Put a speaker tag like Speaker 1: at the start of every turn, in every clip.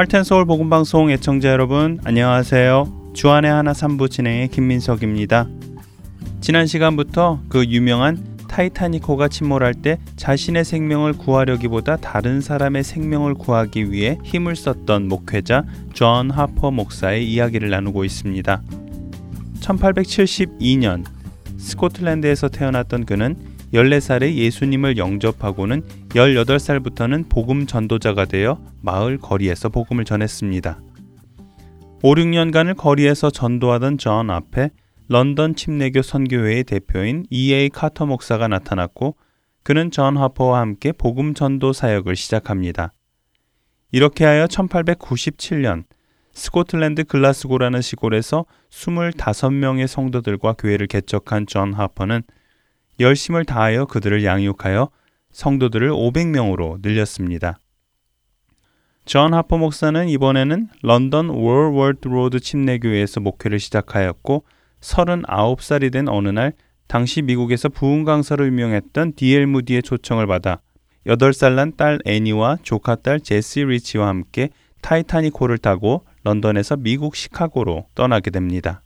Speaker 1: Heart and Soul 복음방송 애청자 여러분 안녕하세요. 주안의 하나 삼부 진행의 김민석입니다. 지난 시간부터 그 유명한 타이타닉호가 침몰할 때 자신의 생명을 구하려기보다 다른 사람의 생명을 구하기 위해 힘을 썼던 목회자 존 하퍼 목사의 이야기를 나누고 있습니다. 1872년 스코틀랜드에서 태어났던 그는 14살에 예수님을 영접하고는 18살부터는 복음 전도자가 되어 마을 거리에서 복음을 전했습니다. 5, 6년간을 거리에서 전도하던 존 앞에 런던 침례교 선교회의 대표인 E.A. 카터 목사가 나타났고 그는 존 하퍼와 함께 복음 전도 사역을 시작합니다. 이렇게 하여 1897년 스코틀랜드 글라스고라는 시골에서 25명의 성도들과 교회를 개척한 존 하퍼는 열심을 다하여 그들을 양육하여 성도들을 500명으로 늘렸습니다. 존 하퍼 목사는 이번에는 런던 월워스 로드 침례교회에서 목회를 시작하였고 39살이 된 어느 날 당시 미국에서 부흥 강사로 유명했던 디엘 무디의 초청을 받아 8살 난 딸 애니와 조카 딸 제시 리치와 함께 타이타닉 호를 타고 런던에서 미국 시카고로 떠나게 됩니다.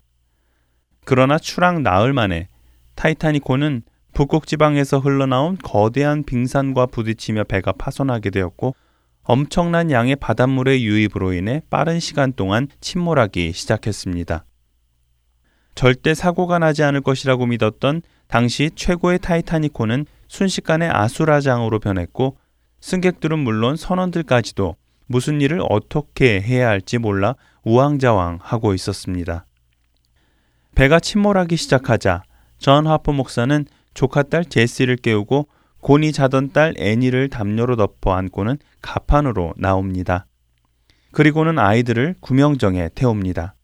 Speaker 1: 그러나 출항 나흘 만에 타이타닉호는 북극 지방에서 흘러나온 거대한 빙산과 부딪히며 배가 파손하게 되었고 엄청난 양의 바닷물의 유입으로 인해 빠른 시간 동안 침몰하기 시작했습니다. 절대 사고가 나지 않을 것이라고 믿었던 당시 최고의 타이타닉호는 순식간에 아수라장으로 변했고 승객들은 물론 선원들까지도 무슨 일을 어떻게 해야 할지 몰라 우왕좌왕 하고 있었습니다. 배가 침몰하기 시작하자 존 하퍼 목사는 조카 딸 제시를 깨우고 곤히 자던 딸 애니를 담요로 덮어 안고는 갑판으로 나옵니다. 그리고는 아이들을 구명정에 태웁니다.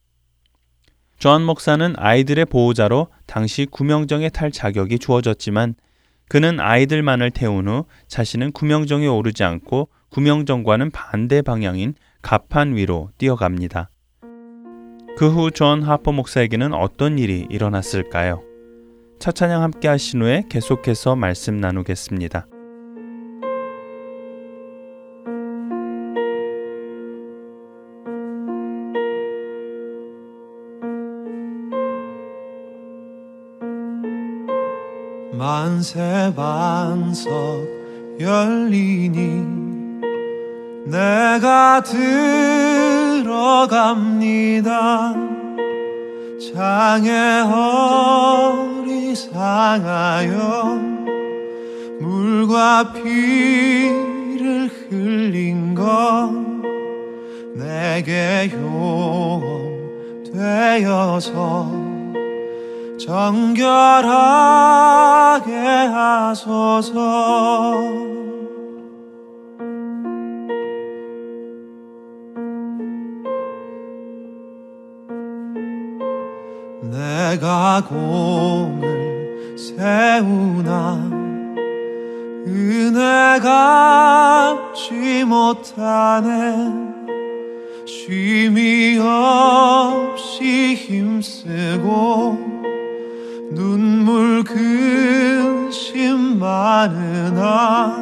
Speaker 1: 존 목사는 아이들의 보호자로 당시 구명정에 탈 자격이 주어졌지만 그는 아이들만을 태운 후 자신은 구명정에 오르지 않고 구명정과는 반대 방향인 갑판 위로 뛰어갑니다. 그 후 존 하퍼 목사에게는 어떤 일이 일어났을까요? 첫 찬양 함께 하신 후에 계속해서 말씀 나누겠습니다.
Speaker 2: 만세 반석 열리니 내가 들어갑니다 장애 허리 상하여 물과 피를 흘린 것 내게 효험 되어서 정결하게 하소서 내가 공을 세우나 은혜가 갚지 못하네 쉼이 없이 힘쓰고 눈물 근심 많으나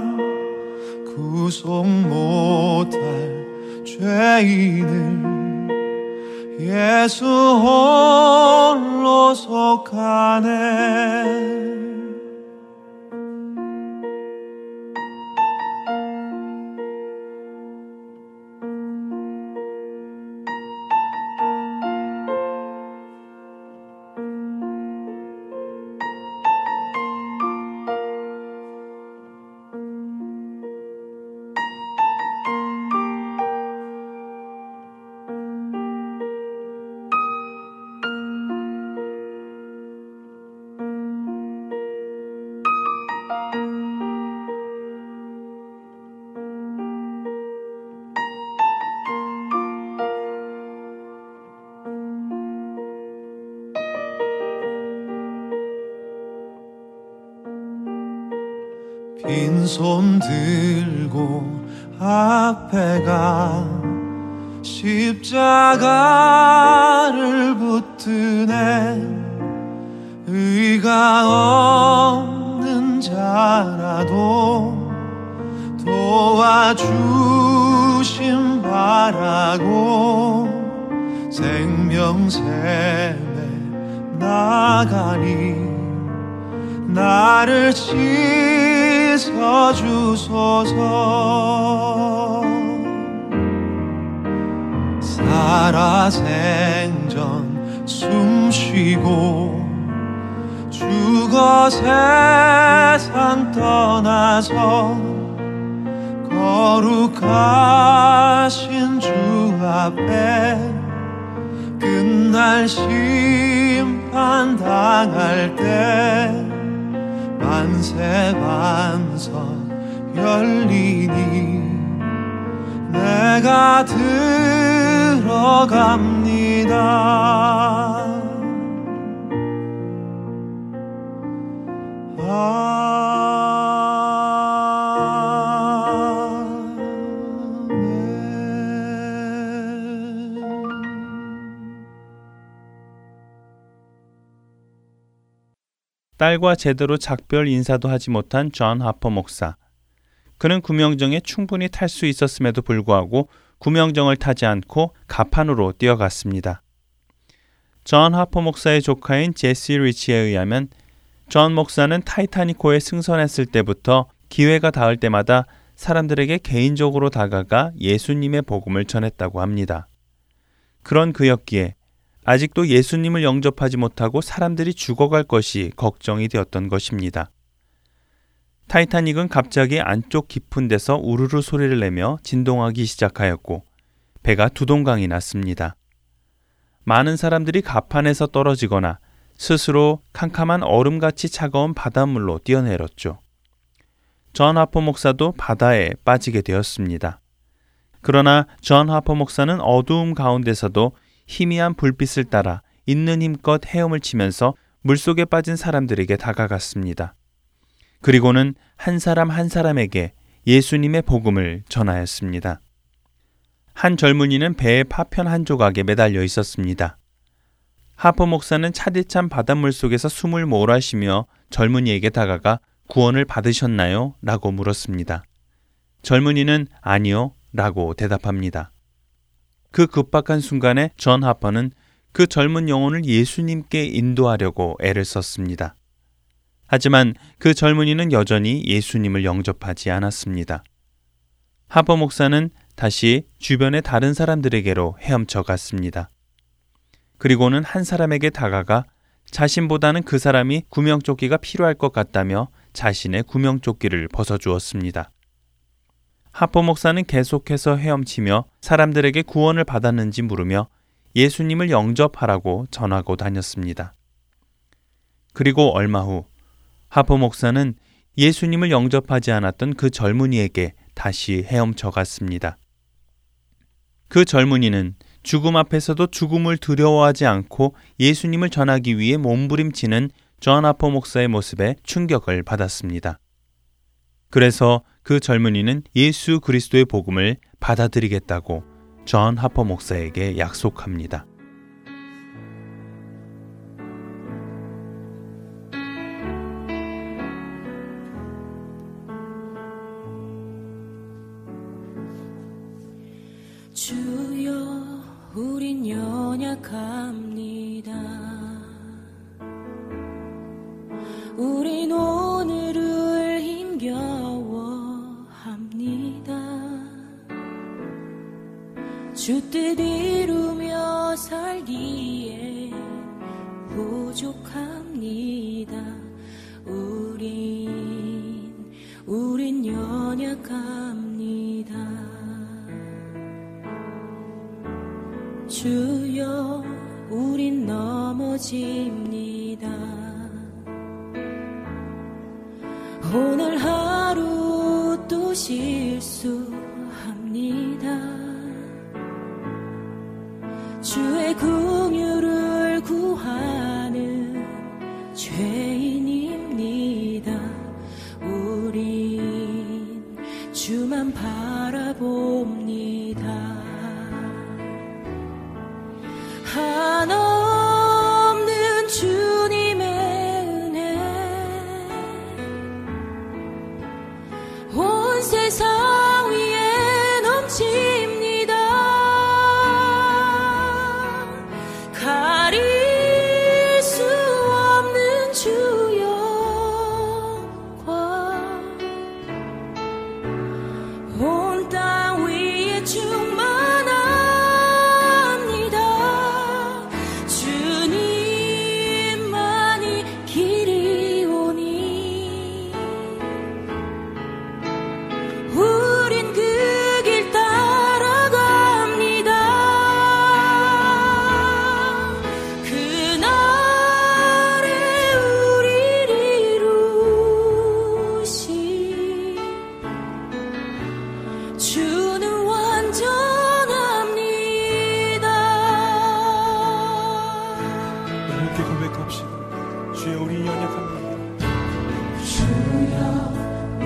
Speaker 2: 구속 못할 죄인을 예수 홀로 속하네 빈손 들고 앞에 가. 십자가를 붙드네. 의가 없는 자라도 도와주심 바라 하고 생명샘에 나가니 나를 씻어 주소서. 살아생전 숨쉬고 죽어 세상 떠나서 거룩하신 주 앞에 끝날 심판 당할 때 만세 반석 열리니 내가 들어갑니다.
Speaker 1: 딸과 제대로 작별 인사도 하지 못한 존 하퍼 목사. 그는 구명정에 충분히 탈 수 있었음에도 불구하고 구명정을 타지 않고 갑판으로 뛰어갔습니다. 존 하퍼 목사의 조카인 제시 리치에 의하면 존 목사는 타이타닉호에 승선했을 때부터 기회가 닿을 때마다 사람들에게 개인적으로 다가가 예수님의 복음을 전했다고 합니다. 그런 그였기에 아직도 예수님을 영접하지 못하고 사람들이 죽어갈 것이 걱정이 되었던 것입니다. 타이타닉은 갑자기 안쪽 깊은 데서 우르르 소리를 내며 진동하기 시작하였고 배가 두동강이 났습니다. 많은 사람들이 갑판에서 떨어지거나 스스로 캄캄한 얼음같이 차가운 바닷물로 뛰어내렸죠. 전 하퍼 목사도 바다에 빠지게 되었습니다. 그러나 전 하퍼 목사는 어두움 가운데서도 희미한 불빛을 따라 있는 힘껏 헤엄을 치면서 물속에 빠진 사람들에게 다가갔습니다. 그리고는 한 사람 한 사람에게 예수님의 복음을 전하였습니다. 한 젊은이는 배의 파편 한 조각에 매달려 있었습니다. 하퍼 목사는 차디찬 바닷물 속에서 숨을 몰아쉬며 젊은이에게 다가가 구원을 받으셨나요? 라고 물었습니다. 젊은이는 아니요. 라고 대답합니다. 그 급박한 순간에 전 하퍼는 그 젊은 영혼을 예수님께 인도하려고 애를 썼습니다. 하지만 그 젊은이는 여전히 예수님을 영접하지 않았습니다. 하버 목사는 다시 주변의 다른 사람들에게로 헤엄쳐 갔습니다. 그리고는 한 사람에게 다가가 자신보다는 그 사람이 구명조끼가 필요할 것 같다며 자신의 구명조끼를 벗어주었습니다. 하포 목사는 계속해서 헤엄치며 사람들에게 구원을 받았는지 물으며 예수님을 영접하라고 전하고 다녔습니다. 그리고 얼마 후 하포 목사는 예수님을 영접하지 않았던 그 젊은이에게 다시 헤엄쳐 갔습니다. 그 젊은이는 죽음 앞에서도 죽음을 두려워하지 않고 예수님을 전하기 위해 몸부림치는 존 하퍼 목사의 모습에 충격을 받았습니다. 그래서 그 젊은이는 예수 그리스도의 복음을 받아들이겠다고 존 하퍼 목사에게 약속합니다.
Speaker 3: 연약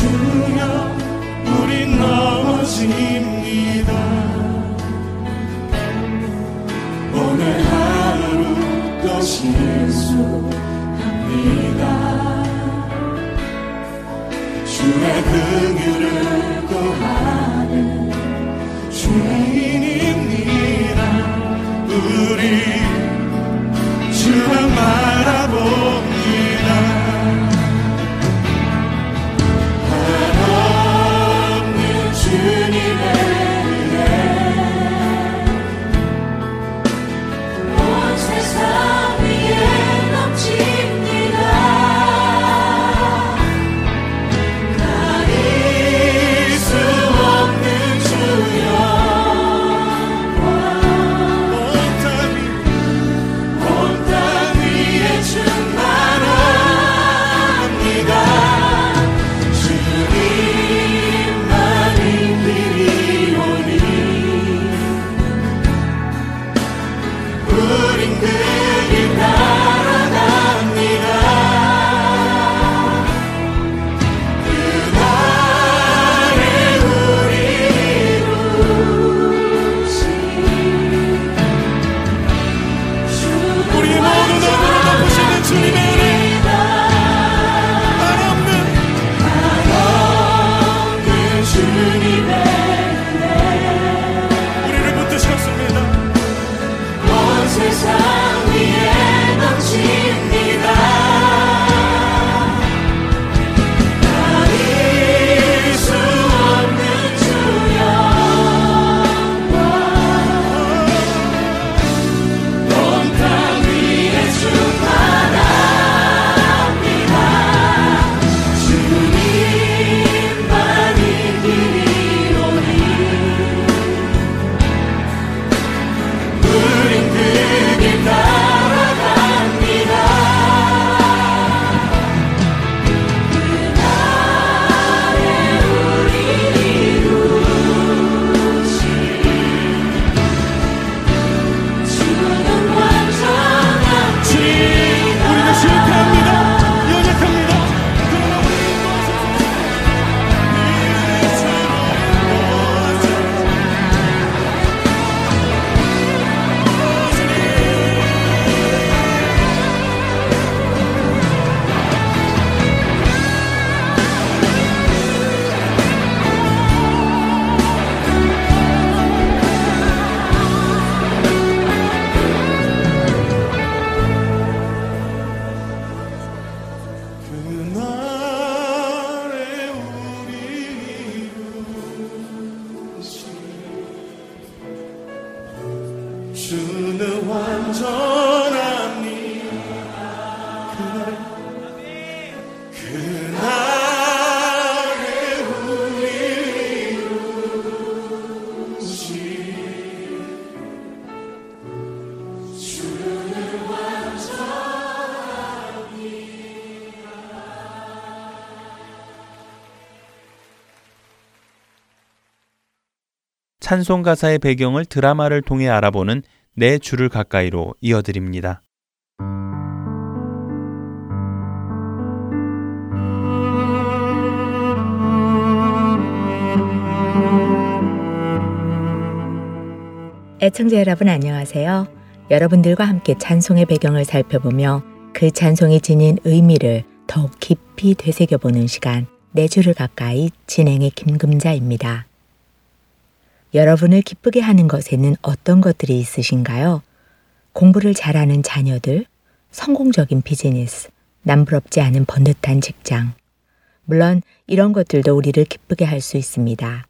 Speaker 3: 주여, 우린 넘어집니다. 오늘 하루 또 실수합니다. 주의 긍휼을 구하는 죄인입니다. 우리 주만 바라봅
Speaker 1: 찬송 가사의 배경을 드라마를 통해 알아보는 내 주를 가까이로 이어드립니다.
Speaker 4: 애청자 여러분 안녕하세요. 여러분들과 함께 찬송의 배경을 살펴보며 그 찬송이 지닌 의미를 더욱 깊이 되새겨보는 시간 내 주를 가까이 진행의 김금자입니다. 여러분을 기쁘게 하는 것에는 어떤 것들이 있으신가요? 공부를 잘하는 자녀들, 성공적인 비즈니스, 남부럽지 않은 번듯한 직장. 물론 이런 것들도 우리를 기쁘게 할 수 있습니다.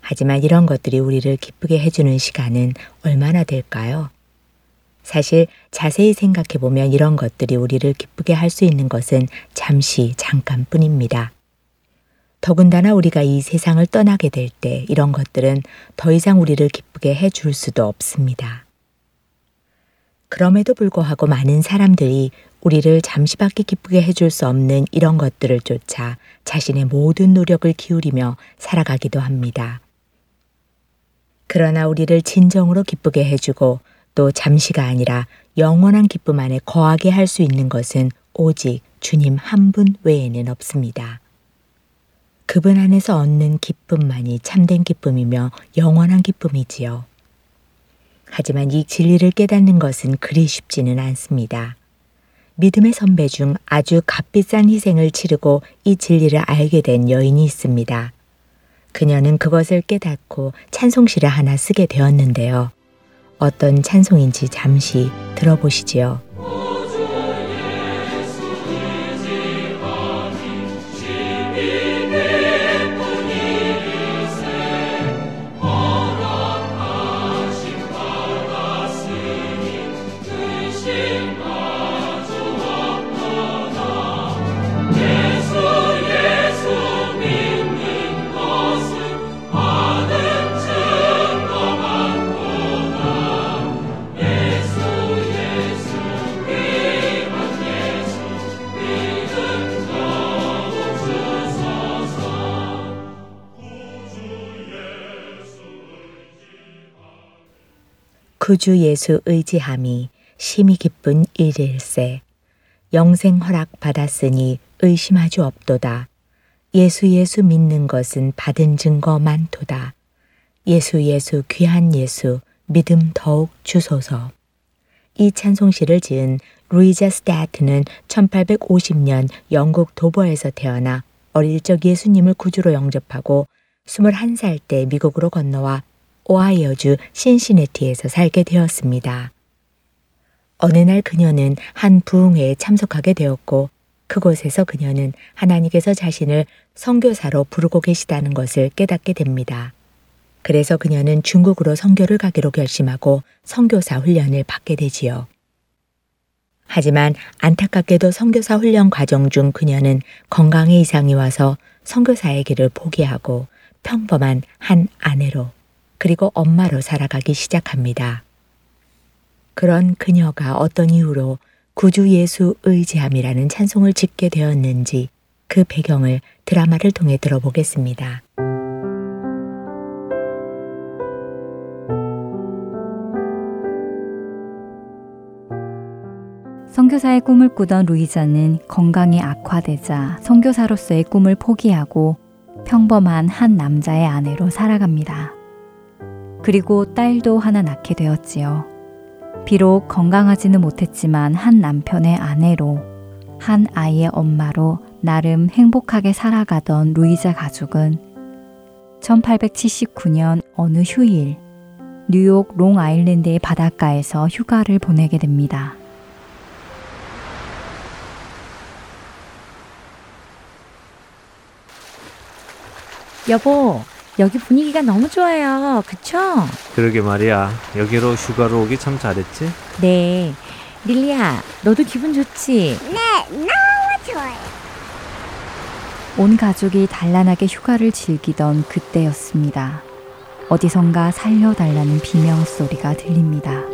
Speaker 4: 하지만 이런 것들이 우리를 기쁘게 해주는 시간은 얼마나 될까요? 사실 자세히 생각해 보면 이런 것들이 우리를 기쁘게 할 수 있는 것은 잠시 잠깐뿐입니다. 더군다나 우리가 이 세상을 떠나게 될 때 이런 것들은 더 이상 우리를 기쁘게 해줄 수도 없습니다. 그럼에도 불구하고 많은 사람들이 우리를 잠시밖에 기쁘게 해줄 수 없는 이런 것들을 쫓아 자신의 모든 노력을 기울이며 살아가기도 합니다. 그러나 우리를 진정으로 기쁘게 해주고 또 잠시가 아니라 영원한 기쁨 안에 거하게 할 수 있는 것은 오직 주님 한 분 외에는 없습니다. 그분 안에서 얻는 기쁨만이 참된 기쁨이며 영원한 기쁨이지요. 하지만 이 진리를 깨닫는 것은 그리 쉽지는 않습니다. 믿음의 선배 중 아주 값비싼 희생을 치르고 이 진리를 알게 된 여인이 있습니다. 그녀는 그것을 깨닫고 찬송시를 하나 쓰게 되었는데요. 어떤 찬송인지 잠시 들어보시지요. 구주 예수 의지함이 심히 기쁜 일일세. 영생 허락 받았으니 의심하주 없도다. 예수 예수 믿는 것은 받은 증거 많도다. 예수 예수 귀한 예수 믿음 더욱 주소서. 이 찬송시를 지은 루이자 스타트는 1850년 영국 도버에서 태어나 어릴 적 예수님을 구주로 영접하고 21살 때 미국으로 건너와 오하이어주 신시내티에서 살게 되었습니다. 어느 날 그녀는 한 부흥회에 참석하게 되었고 그곳에서 그녀는 하나님께서 자신을 선교사로 부르고 계시다는 것을 깨닫게 됩니다. 그래서 그녀는 중국으로 선교를 가기로 결심하고 선교사 훈련을 받게 되지요. 하지만 안타깝게도 선교사 훈련 과정 중 그녀는 건강에 이상이 와서 선교사의 길을 포기하고 평범한 한 아내로 그리고 엄마로 살아가기 시작합니다. 그런 그녀가 어떤 이유로 구주 예수 의지함이라는 찬송을 짓게 되었는지 그 배경을 드라마를 통해 들어보겠습니다.
Speaker 5: 선교사의 꿈을 꾸던 루이자는 건강이 악화되자 선교사로서의 꿈을 포기하고 평범한 한 남자의 아내로 살아갑니다. 그리고 딸도 하나 낳게 되었지요. 비록 건강하지는 못했지만 한 남편의 아내로 한 아이의 엄마로 나름 행복하게 살아가던 루이자 가족은 1879년 어느 휴일 뉴욕 롱아일랜드의 바닷가에서 휴가를 보내게 됩니다.
Speaker 6: 여보, 여기 분위기가 너무 좋아요. 그쵸?
Speaker 7: 그러게 말이야. 여기로 휴가로 오기 참 잘했지?
Speaker 6: 네. 릴리야, 너도 기분 좋지?
Speaker 8: 네, 너무 좋아요.
Speaker 5: 온 가족이 단란하게 휴가를 즐기던 그때였습니다. 어디선가 살려달라는 비명 소리가 들립니다.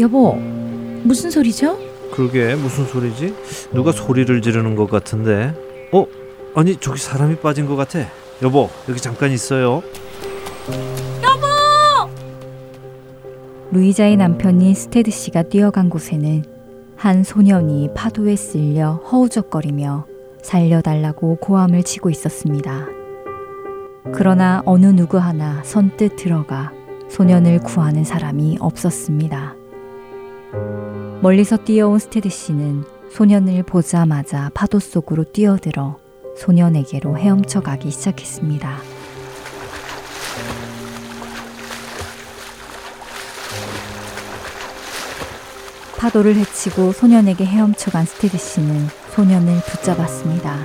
Speaker 6: 여보, 무슨 소리죠?
Speaker 7: 그러게 무슨 소리지? 누가 소리를 지르는 것 같은데? 어? 아니 저기 사람이 빠진 것 같아. 여보 여기 잠깐 있어요.
Speaker 5: 루이자의 남편인 스테드 씨가 뛰어간 곳에는 한 소년이 파도에 쓸려 허우적거리며 살려달라고 고함을 치고 있었습니다. 그러나 어느 누구 하나 선뜻 들어가 소년을 구하는 사람이 없었습니다. 멀리서 뛰어온 스테드 씨는 소년을 보자마자 파도 속으로 뛰어들어 소년에게로 헤엄쳐 가기 시작했습니다. 파도를 헤치고 소년에게 헤엄쳐 간 스테드 씨는 소년을 붙잡았습니다.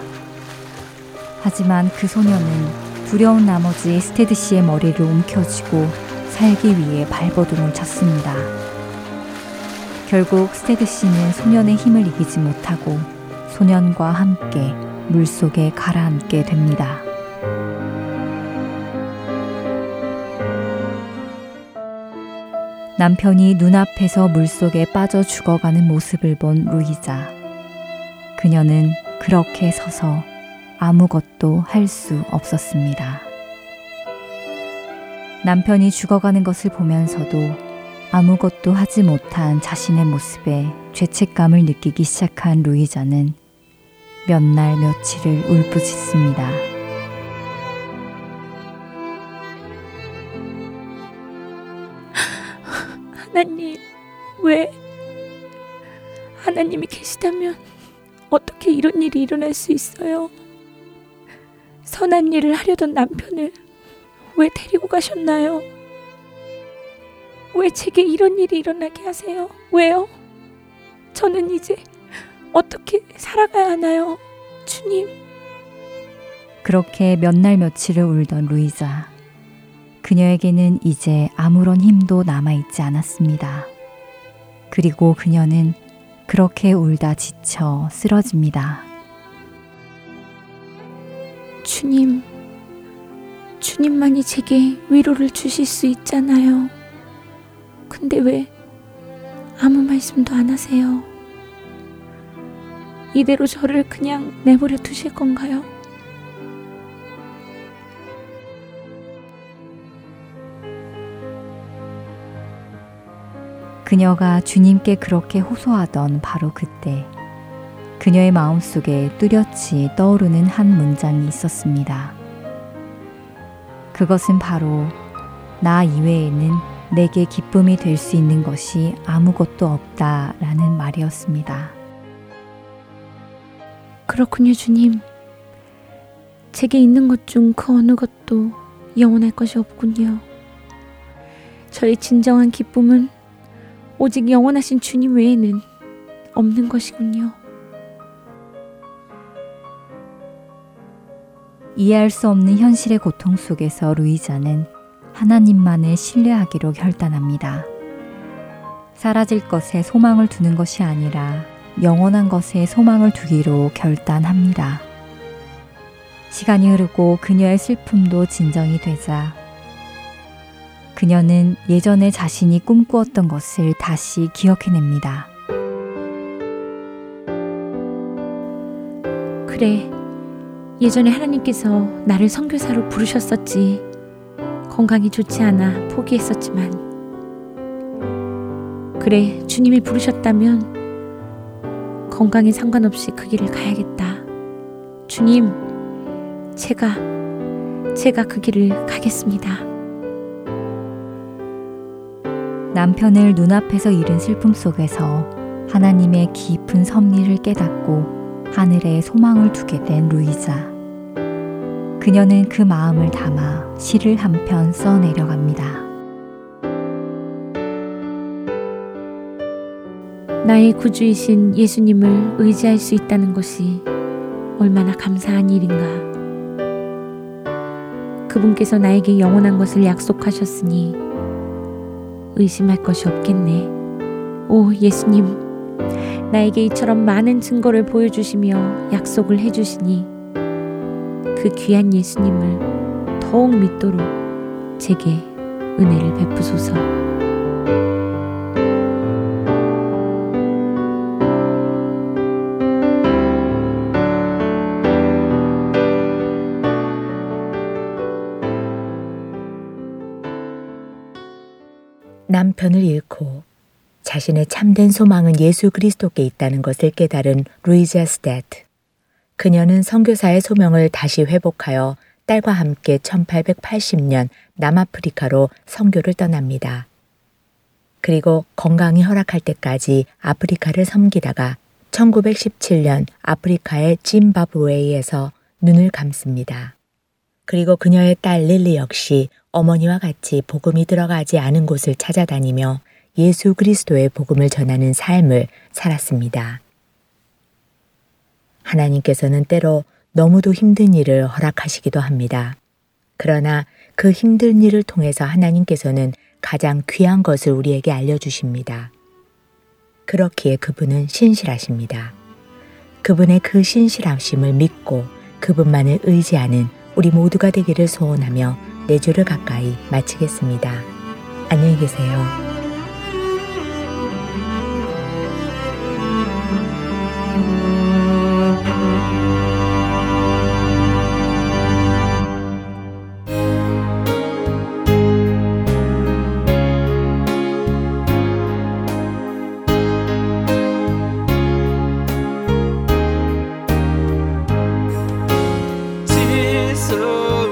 Speaker 5: 하지만 그 소년은 두려운 나머지 스테드 씨의 머리를 움켜쥐고 살기 위해 발버둥을 쳤습니다. 결국 스테드 씨는 소년의 힘을 이기지 못하고 소년과 함께 물속에 가라앉게 됩니다. 남편이 눈앞에서 물속에 빠져 죽어가는 모습을 본 루이자. 그녀는 그렇게 서서 아무것도 할 수 없었습니다. 남편이 죽어가는 것을 보면서도 아무것도 하지 못한 자신의 모습에 죄책감을 느끼기 시작한 루이자는 몇 날 며칠을 울부짖습니다.
Speaker 9: 하나님, 왜? 하나님이 계시다면 어떻게 이런 일이 일어날 수 있어요? 선한 일을 하려던 남편을 왜 데리고 가셨나요? 왜 제게 이런 일이 일어나게 하세요? 왜요? 저는 이제 어떻게 살아가야 하나요? 주님.
Speaker 5: 그렇게 몇 날 며칠을 울던 루이자. 그녀에게는 이제 아무런 힘도 남아있지 않았습니다. 그리고 그녀는 그렇게 울다 지쳐 쓰러집니다.
Speaker 9: 주님, 주님만이 제게 위로를 주실 수 있잖아요. 근데 왜 아무 말씀도 안 하세요? 이대로 저를 그냥 내버려 두실 건가요?
Speaker 5: 그녀가 주님께 그렇게 호소하던 바로 그때 그녀의 마음속에 뚜렷이 떠오르는 한 문장이 있었습니다. 그것은 바로 나 이외에는 내게 기쁨이 될 수 있는 것이 아무것도 없다라는 말이었습니다.
Speaker 9: 그렇군요, 주님. 제게 있는 것 중 그 어느 것도 영원할 것이 없군요. 저의 진정한 기쁨은 오직 영원하신 주님 외에는 없는 것이군요.
Speaker 5: 이해할 수 없는 현실의 고통 속에서 루이자는 하나님만을 신뢰하기로 결단합니다. 사라질 것에 소망을 두는 것이 아니라 영원한 것에 소망을 두기로 결단합니다. 시간이 흐르고 그녀의 슬픔도 진정이 되자 그녀는 예전에 자신이 꿈꾸었던 것을 다시 기억해냅니다.
Speaker 9: 그래, 예전에 하나님께서 나를 선교사로 부르셨었지. 건강이 좋지 않아 포기했었지만. 그래, 주님이 부르셨다면 건강에 상관없이 그 길을 가야겠다. 주님, 제가, 제가 그 길을 가겠습니다.
Speaker 5: 남편을 눈앞에서 잃은 슬픔 속에서 하나님의 깊은 섭리를 깨닫고 하늘에 소망을 두게 된 루이자. 그녀는 그 마음을 담아 시를 한 편 써내려갑니다.
Speaker 9: 나의 구주이신 예수님을 의지할 수 있다는 것이 얼마나 감사한 일인가. 그분께서 나에게 영원한 것을 약속하셨으니 의심할 것이 없겠네. 오, 예수님. 나에게 이처럼 많은 증거를 보여주시며 약속을 해주시니 그 귀한 예수님을 더욱 믿도록 제게 은혜를 베푸소서.
Speaker 4: 남편을 잃고 자신의 참된 소망은 예수 그리스도께 있다는 것을 깨달은 루이자 스테트. 그녀는 선교사의 소명을 다시 회복하여 딸과 함께 1880년 남아프리카로 선교를 떠납니다. 그리고 건강이 허락할 때까지 아프리카를 섬기다가 1917년 아프리카의 짐바브웨이에서 눈을 감습니다. 그리고 그녀의 딸 릴리 역시 어머니와 같이 복음이 들어가지 않은 곳을 찾아다니며 예수 그리스도의 복음을 전하는 삶을 살았습니다. 하나님께서는 때로 너무도 힘든 일을 허락하시기도 합니다. 그러나 그 힘든 일을 통해서 하나님께서는 가장 귀한 것을 우리에게 알려주십니다. 그렇기에 그분은 신실하십니다. 그분의 그 신실하심을 믿고 그분만을 의지하는 우리 모두가 되기를 소원하며 네 주를 가까이 마치겠습니다. 안녕히 계세요.
Speaker 10: so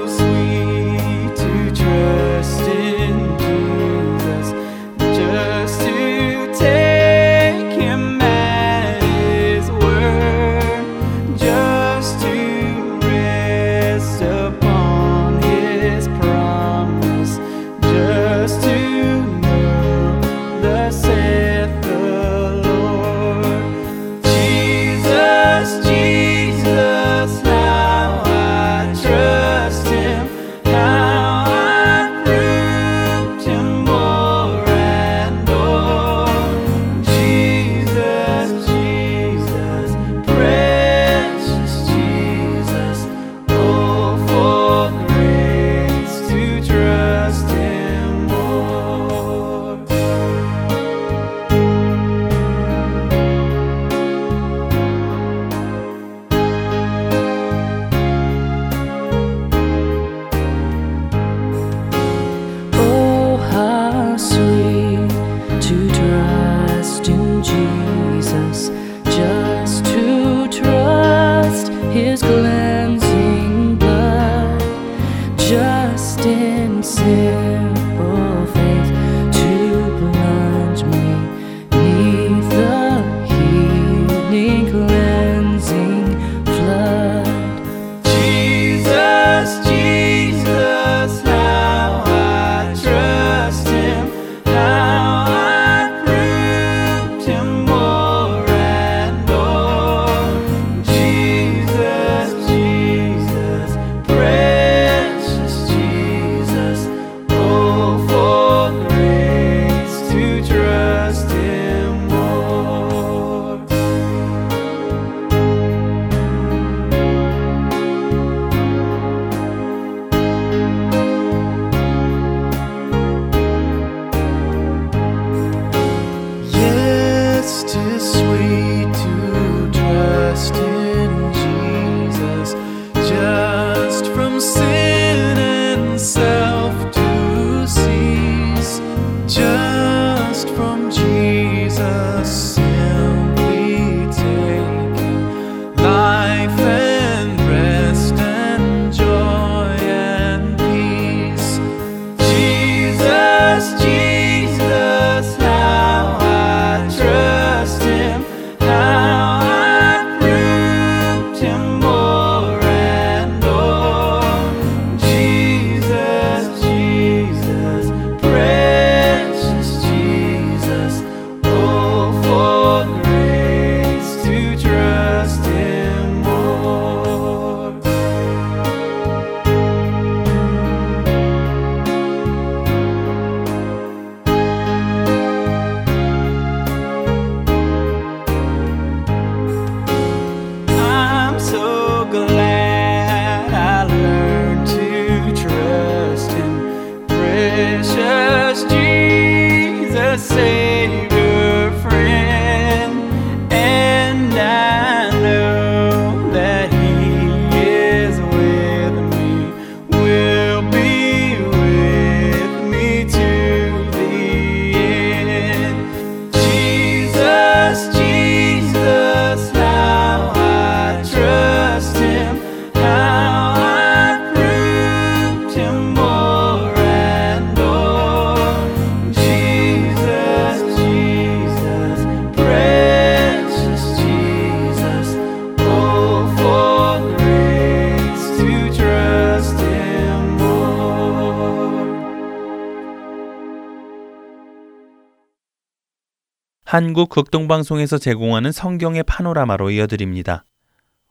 Speaker 10: 한국 극동방송에서 제공하는 성경의 파노라마로 이어드립니다.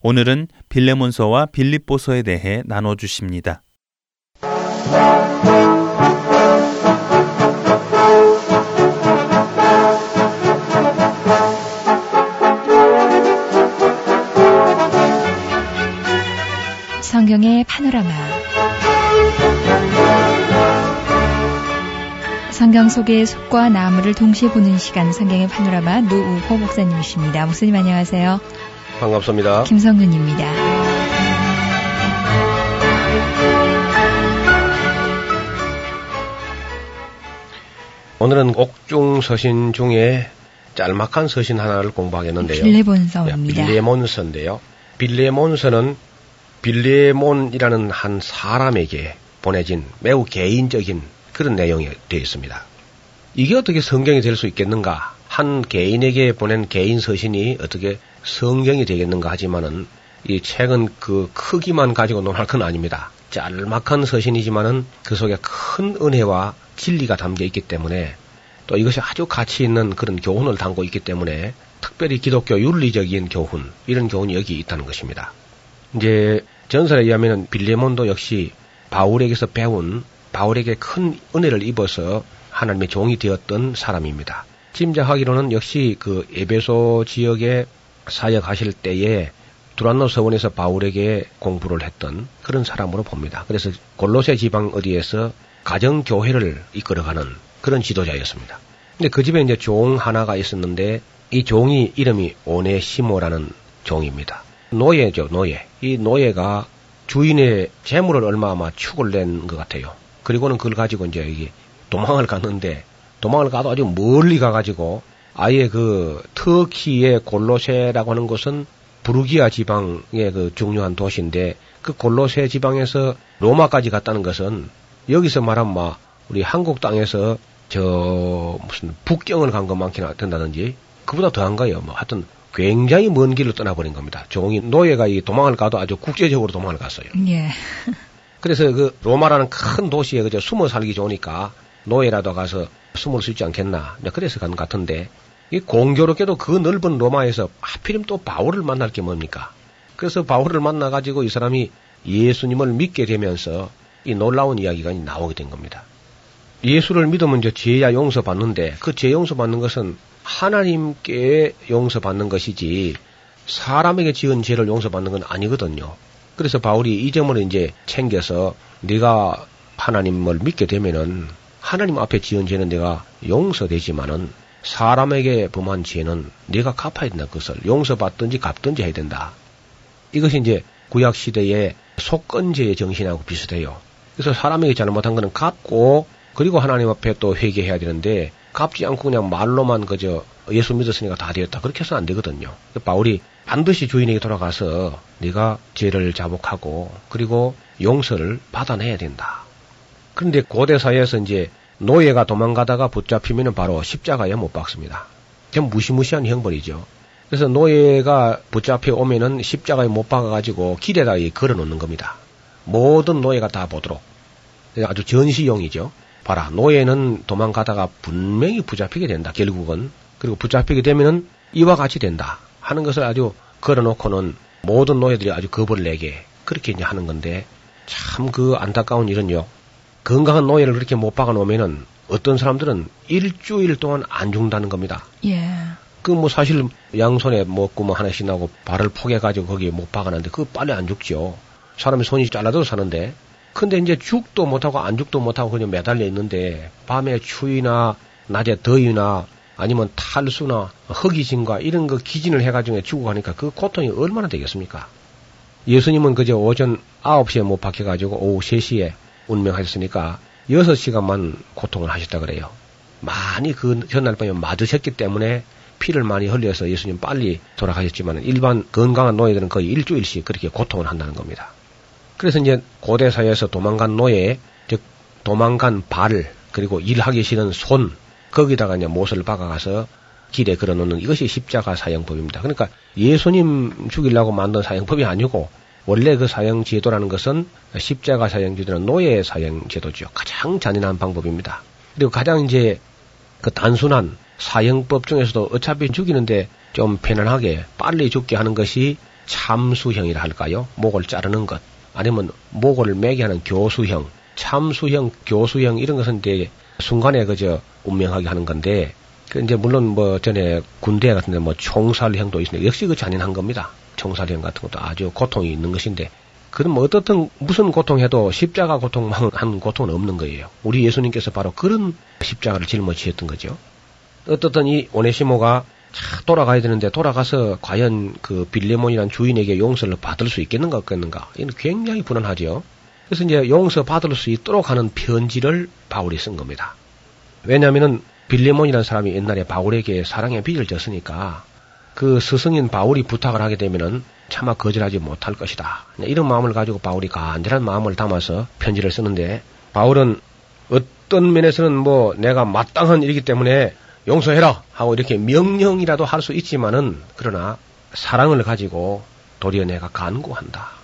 Speaker 10: 오늘은 빌레몬서와 빌립보서에 대해 나눠 주십니다.
Speaker 11: 성경의 파노라마 성경 속의 속과 나무를 동시에 보는 시간 성경의 파노라마 노우호 목사님이십니다. 목사님 안녕하세요.
Speaker 12: 반갑습니다.
Speaker 11: 김성근입니다.
Speaker 12: 오늘은 옥중 서신 중에 짤막한 서신 하나를 공부하겠는데요.
Speaker 11: 빌레몬서입니다.
Speaker 12: 빌레몬서인데요. 빌레몬서는 빌레몬이라는 한 사람에게 보내진 매우 개인적인 그런 내용이 되어 있습니다. 이게 어떻게 성경이 될 수 있겠는가? 한 개인에게 보낸 개인 서신이 어떻게 성경이 되겠는가 하지만은 이 책은 그 크기만 가지고 논할 건 아닙니다. 짤막한 서신이지만은 그 속에 큰 은혜와 진리가 담겨 있기 때문에 또 이것이 아주 가치 있는 그런 교훈을 담고 있기 때문에 특별히 기독교 윤리적인 교훈 이런 교훈이 여기 있다는 것입니다. 이제 전설에 의하면 빌레몬도 역시 바울에게서 배운 바울에게 큰 은혜를 입어서 하나님의 종이 되었던 사람입니다. 짐작하기로는 역시 그 에베소 지역에 사역하실 때에 두란노 서원에서 바울에게 공부를 했던 그런 사람으로 봅니다. 그래서 골로새 지방 어디에서 가정 교회를 이끌어가는 그런 지도자였습니다. 근데 그 집에 이제 종 하나가 있었는데 이 종이 이름이 오네시모라는 종입니다. 노예죠, 노예. 이 노예가 주인의 재물을 얼마 아마 축을 낸 것 같아요. 그리고는 그걸 가지고 이제 여기 도망을 갔는데 도망을 가도 아주 멀리 가가지고 아예 그 터키의 골로세라고 하는 곳은 부르기아 지방의 그 중요한 도시인데 그 골로세 지방에서 로마까지 갔다는 것은 여기서 말하면 막 우리 한국 땅에서 저 무슨 북경을 간 것만큼이나 된다든지 그보다 더한 거예요. 뭐 하여튼 굉장히 먼 길로 떠나버린 겁니다. 종이 노예가 이 도망을 가도 아주 국제적으로 도망을 갔어요.
Speaker 11: 예.
Speaker 12: 그래서 그 로마라는 큰 도시에 그저 숨어 살기 좋으니까 노예라도 가서 숨을 수 있지 않겠나. 그래서 간것 같은데 이 공교롭게도 그 넓은 로마에서 하필이면 또 바울을 만날 게 뭡니까? 그래서 바울을 만나 가지고 이 사람이 예수님을 믿게 되면서 이 놀라운 이야기가 나오게 된 겁니다. 예수를 믿으면 이제 죄야 용서받는데 그 죄 용서받는 것은 하나님께 용서받는 것이지 사람에게 지은 죄를 용서받는 건 아니거든요. 그래서 바울이 이 점을 이제 챙겨서 네가 하나님을 믿게 되면은 하나님 앞에 지은 죄는 내가 용서되지만은 사람에게 범한 죄는 네가 갚아야 된다. 그것을 용서받든지 갚든지 해야 된다. 이것이 이제 구약 시대의 속건제의 정신하고 비슷해요. 그래서 사람에게 잘못한 것은 갚고 그리고 하나님 앞에 또 회개해야 되는데 갚지 않고 그냥 말로만 그저 예수 믿었으니까 다 되었다. 그렇게 해서는 안 되거든요. 바울이 반드시 주인에게 돌아가서 네가 죄를 자복하고 그리고 용서를 받아내야 된다. 그런데 고대 사회에서 이제 노예가 도망가다가 붙잡히면 바로 십자가에 못 박습니다. 좀 무시무시한 형벌이죠. 그래서 노예가 붙잡혀 오면은 십자가에 못 박아가지고 길에다 걸어 놓는 겁니다. 모든 노예가 다 보도록. 아주 전시용이죠. 봐라, 노예는 도망가다가 분명히 붙잡히게 된다, 결국은. 그리고 붙잡히게 되면은 이와 같이 된다. 하는 것을 아주 걸어놓고는 모든 노예들이 아주 겁을 내게 그렇게 이제 하는 건데 참 그 안타까운 일은요. 건강한 노예를 그렇게 못 박아 놓으면은 어떤 사람들은 일주일 동안 안 죽는다는 겁니다.
Speaker 9: 예.
Speaker 12: 그 뭐 사실 양손에 먹고 뭐 하나씩 나고 발을 포개가지고 거기에 못 박아놨는데 그 빨리 안 죽죠. 사람이 손이 잘라도 사는데. 근데 이제 죽도 못하고 안 죽도 못하고 그냥 매달려 있는데 밤에 추위나 낮에 더위나 아니면 탈수나 허기짐과 이런 거 기진을 해가지고 죽어가니까 그 고통이 얼마나 되겠습니까? 예수님은 그저 오전 9시에 못 박혀가지고 오후 3시에 운명하셨으니까 6시간만 고통을 하셨다 그래요. 많이 그 전날 밤에 맞으셨기 때문에 피를 많이 흘려서 예수님 빨리 돌아가셨지만 일반 건강한 노예들은 거의 일주일씩 그렇게 고통을 한다는 겁니다. 그래서 이제 고대 사회에서 도망간 노예, 즉 도망간 발 그리고 일하기 싫은 손 거기다가 이제 못을 박아가서 길에 걸어놓는 이것이 십자가 사형법입니다. 그러니까 예수님 죽이려고 만든 사형법이 아니고 원래 그 사형 제도라는 것은 십자가 사형 제도는 노예 사형 제도죠. 가장 잔인한 방법입니다. 그리고 가장 이제 그 단순한 사형법 중에서도 어차피 죽이는데 좀 편안하게 빨리 죽게 하는 것이 참수형이라 할까요? 목을 자르는 것. 아니면 목을 매게 하는 교수형, 참수형, 교수형 이런 것은 이제 순간에 그저 운명하게 하는 건데 그 이제 물론 뭐 전에 군대 같은데 뭐 총살형도 있는데 역시 그 잔인한 겁니다. 총살형 같은 것도 아주 고통이 있는 것인데 그럼 뭐 어떻든 무슨 고통해도 십자가 고통만 한 고통은 없는 거예요. 우리 예수님께서 바로 그런 십자가를 짊어지셨던 거죠. 어떻든 이 오네시모가 돌아가야 되는데 돌아가서 과연 그 빌레몬이란 주인에게 용서를 받을 수 있겠는가 없겠는가 이는 굉장히 불안하죠. 그래서 이제 용서 받을 수 있도록 하는 편지를 바울이 쓴 겁니다. 왜냐하면은 빌레몬이라는 사람이 옛날에 바울에게 사랑의 빚을 졌으니까 그 스승인 바울이 부탁을 하게 되면은 차마 거절하지 못할 것이다. 이런 마음을 가지고 바울이 간절한 마음을 담아서 편지를 쓰는데 바울은 어떤 면에서는 뭐 내가 마땅한 일이기 때문에 용서해라 하고 이렇게 명령이라도 할 수 있지만은 그러나 사랑을 가지고 도리어 내가 간구한다.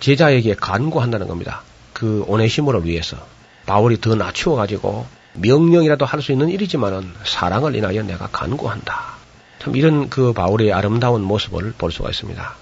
Speaker 12: 제자에게 간구한다는 겁니다. 그 오네시모를 위해서 바울이 더 낮추어 가지고 명령이라도 할 수 있는 일이지만은 사랑을 인하여 내가 간구한다. 참 이런 그 바울의 아름다운 모습을 볼 수가 있습니다.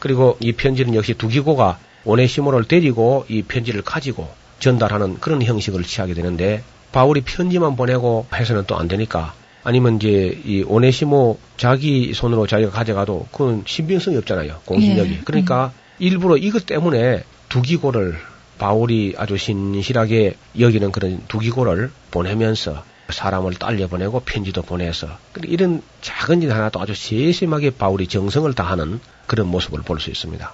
Speaker 12: 그리고 이 편지는 역시 두기고가 오네시모를 데리고 이 편지를 가지고 전달하는 그런 형식을 취하게 되는데 바울이 편지만 보내고 해서는 또 안 되니까 아니면 이제 이 오네시모 자기 손으로 자기가 가져가도 그건 신빙성이 없잖아요. 공신력이. 예. 그러니까 음. 일부러 이것 때문에 두기고를 바울이 아주 신실하게 여기는 그런 두기고를 보내면서 사람을 딸려 보내고 편지도 보내서 이런 작은 일 하나도 아주 세심하게 바울이 정성을 다하는 그런 모습을 볼 수 있습니다.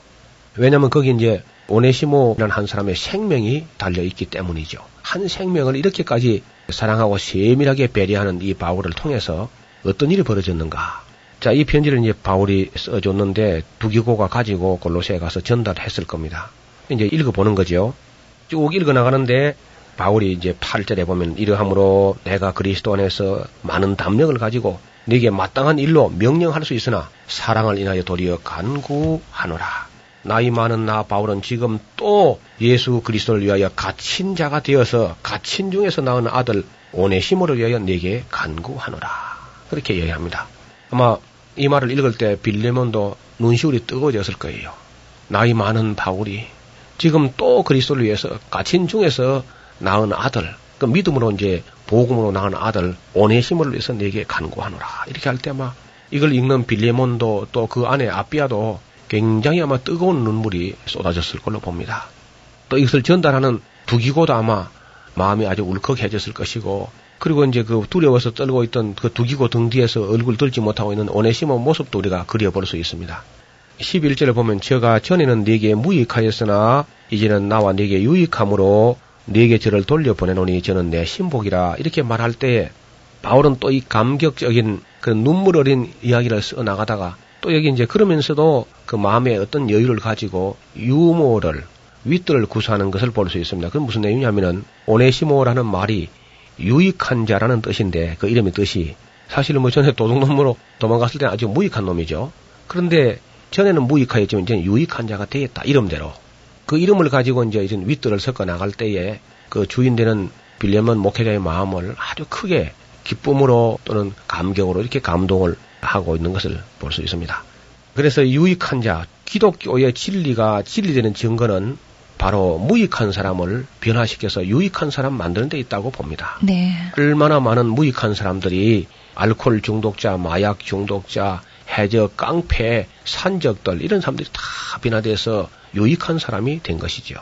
Speaker 12: 왜냐하면 거기 이제 오네시모라는 한 사람의 생명이 달려 있기 때문이죠. 한 생명을 이렇게까지 사랑하고 세밀하게 배려하는 이 바울을 통해서 어떤 일이 벌어졌는가? 자, 이 편지를 이제 바울이 써줬는데 두기고가 가지고 골로새에 가서 전달했을 겁니다. 이제 읽어보는 거죠. 쭉 읽어나가는데 바울이 이제 8절에 보면 이러함으로 내가 그리스도 안에서 많은 담력을 가지고 네게 마땅한 일로 명령할 수 있으나 사랑을 인하여 도리어 간구하노라. 나이 많은 나 바울은 지금 또 예수 그리스도를 위하여 갇힌 자가 되어서 갇힌 중에서 낳은 아들 오네시모를 위하여 네게 간구하노라. 그렇게 이야기합니다. 아마 이 말을 읽을 때 빌레몬도 눈시울이 뜨거워졌을 거예요. 나이 많은 바울이 지금 또 그리스도를 위해서 갇힌 중에서 낳은 아들, 그 믿음으로 이제 복음으로 낳은 아들 오네시모를 위해서 내게 간구하노라. 이렇게 할 때 아마 이걸 읽는 빌레몬도 또 그 안에 아비아도 굉장히 아마 뜨거운 눈물이 쏟아졌을 걸로 봅니다. 또 이것을 전달하는 두기고도 아마 마음이 아주 울컥해졌을 것이고 그리고 이제 그 두려워서 떨고 있던 그 두기고 등 뒤에서 얼굴 들지 못하고 있는 오네시모 모습도 우리가 그려볼 수 있습니다. 11절에 보면 제가 전에는 네게 무익하였으나 이제는 나와 네게 유익함으로 네게 저를 돌려보내노니 저는 내 신복이라 이렇게 말할 때 바울은 또 이 감격적인 그 눈물 어린 이야기를 써 나가다가 또 여기 이제 그러면서도 그 마음에 어떤 여유를 가지고 유모를 윗들을 구사하는 것을 볼 수 있습니다. 그건 무슨 내용이냐면은 오네시모라는 말이 유익한 자라는 뜻인데 그 이름의 뜻이 사실 뭐 전에 도둑놈으로 도망갔을 때는 아주 무익한 놈이죠. 그런데 전에는 무익하였지만 이제 유익한 자가 되었다 이름대로 그 이름을 가지고 이제 이런 윗들을 섞어 나갈 때에 그 주인 되는 빌레몬 목회자의 마음을 아주 크게 기쁨으로 또는 감격으로 이렇게 감동을 하고 있는 것을 볼 수 있습니다. 그래서 유익한 자, 기독교의 진리가 진리되는 증거는 바로 무익한 사람을 변화시켜서 유익한 사람 만드는 데 있다고 봅니다.
Speaker 5: 네.
Speaker 12: 얼마나 많은 무익한 사람들이 알코올 중독자, 마약 중독자, 해저, 깡패, 산적들 이런 사람들이 다 변화돼서 유익한 사람이 된 것이죠.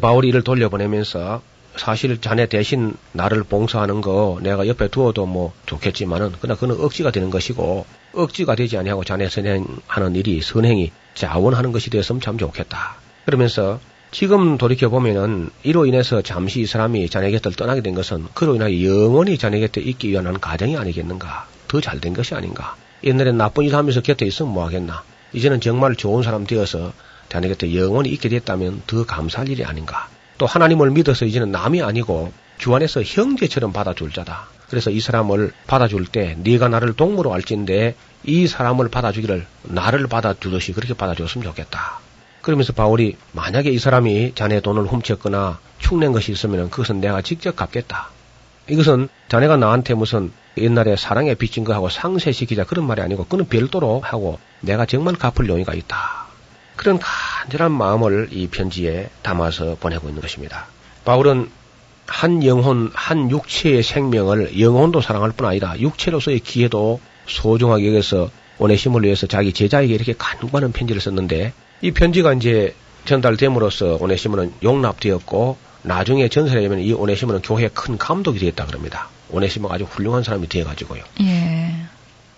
Speaker 12: 바울이 이를 돌려보내면서 사실 자네 대신 나를 봉사하는 거 내가 옆에 두어도 뭐 좋겠지만은 그러나 그는 억지가 되는 것이고 억지가 되지 아니하고 자네 선행하는 일이 선행이 자원하는 것이 되었으면 참 좋겠다. 그러면서 지금 돌이켜 보면은 이로 인해서 잠시 이 사람이 자네 곁을 떠나게 된 것은 그로 인하여 영원히 자네 곁에 있기 위한 가정이 아니겠는가? 더 잘 된 것이 아닌가? 옛날엔 나쁜 일 하면서 곁에 있으면 뭐 하겠나? 이제는 정말 좋은 사람 되어서 자네 곁에 영원히 있게 됐다면 더 감사할 일이 아닌가? 또 하나님을 믿어서 이제는 남이 아니고 주 안에서 형제처럼 받아줄 자다. 그래서 이 사람을 받아줄 때 네가 나를 동무로 알진데 이 사람을 받아주기를 나를 받아주듯이 그렇게 받아줬으면 좋겠다. 그러면서 바울이 만약에 이 사람이 자네 돈을 훔쳤거나 축낸 것이 있으면 그것은 내가 직접 갚겠다. 이것은 자네가 나한테 무슨 옛날에 사랑에 빚진 거하고 상쇄시키자 그런 말이 아니고 그는 별도로 하고 내가 정말 갚을 용의가 있다. 그런 간절한 마음을 이 편지에 담아서 보내고 있는 것입니다. 바울은 한 영혼, 한 육체의 생명을 영혼도 사랑할 뿐 아니라 육체로서의 기회도 소중하게 여겨서 오네심을 위해서 자기 제자에게 이렇게 간구하는 편지를 썼는데 이 편지가 이제 전달됨으로써 오네시모는 용납되었고 나중에 전설에 의하면 이 오네시모는 교회에 큰 감독이 되었다 그럽니다. 오네시모가 아주 훌륭한 사람이 되어가지고요.
Speaker 5: 예.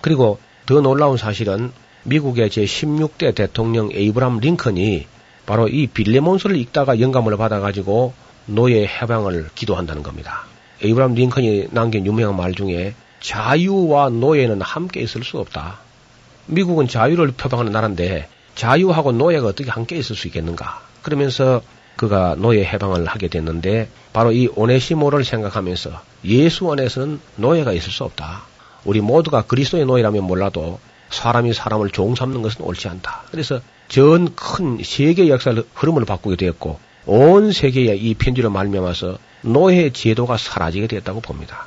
Speaker 12: 그리고 더 놀라운 사실은 미국의 제 16대 대통령 에이브람 링컨이 바로 이 빌레몬서를 읽다가 영감을 받아가지고 노예 해방을 기도한다는 겁니다. 에이브람 링컨이 남긴 유명한 말 중에 자유와 노예는 함께 있을 수 없다. 미국은 자유를 표방하는 나라인데 자유하고 노예가 어떻게 함께 있을 수 있겠는가? 그러면서 그가 노예 해방을 하게 됐는데 바로 이 오네시모를 생각하면서 예수 안에서는 노예가 있을 수 없다. 우리 모두가 그리스도의 노예라면 몰라도 사람이 사람을 종 삼는 것은 옳지 않다. 그래서 전 큰 세계 역사를 흐름을 바꾸게 되었고 온 세계에 이 편지를 말미암아서 노예 제도가 사라지게 되었다고 봅니다.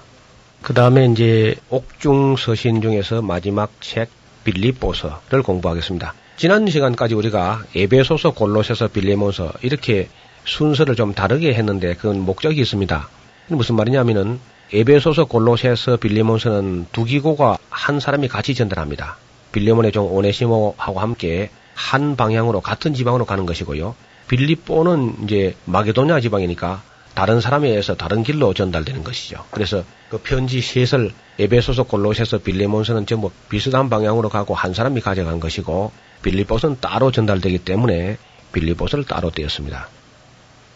Speaker 12: 그 다음에 이제 옥중 서신 중에서 마지막 책 빌립보서를 공부하겠습니다. 지난 시간까지 우리가 에베소서, 골로새서, 빌레몬서 이렇게 순서를 좀 다르게 했는데 그건 목적이 있습니다. 무슨 말이냐면은 에베소서, 골로새서, 빌레몬서는 두 기고가 한 사람이 같이 전달합니다. 빌레몬의 종 오네시모하고 함께 한 방향으로 같은 지방으로 가는 것이고요. 빌립보는 이제 마게도냐 지방이니까 다른 사람에 의해서 다른 길로 전달되는 것이죠. 그래서 그 편지 셋을 에베소서, 골로새서, 빌레몬서는 전부 비슷한 방향으로 가고 한 사람이 가져간 것이고 빌립보서는 따로 전달되기 때문에 빌립보서를 따로 떼었습니다.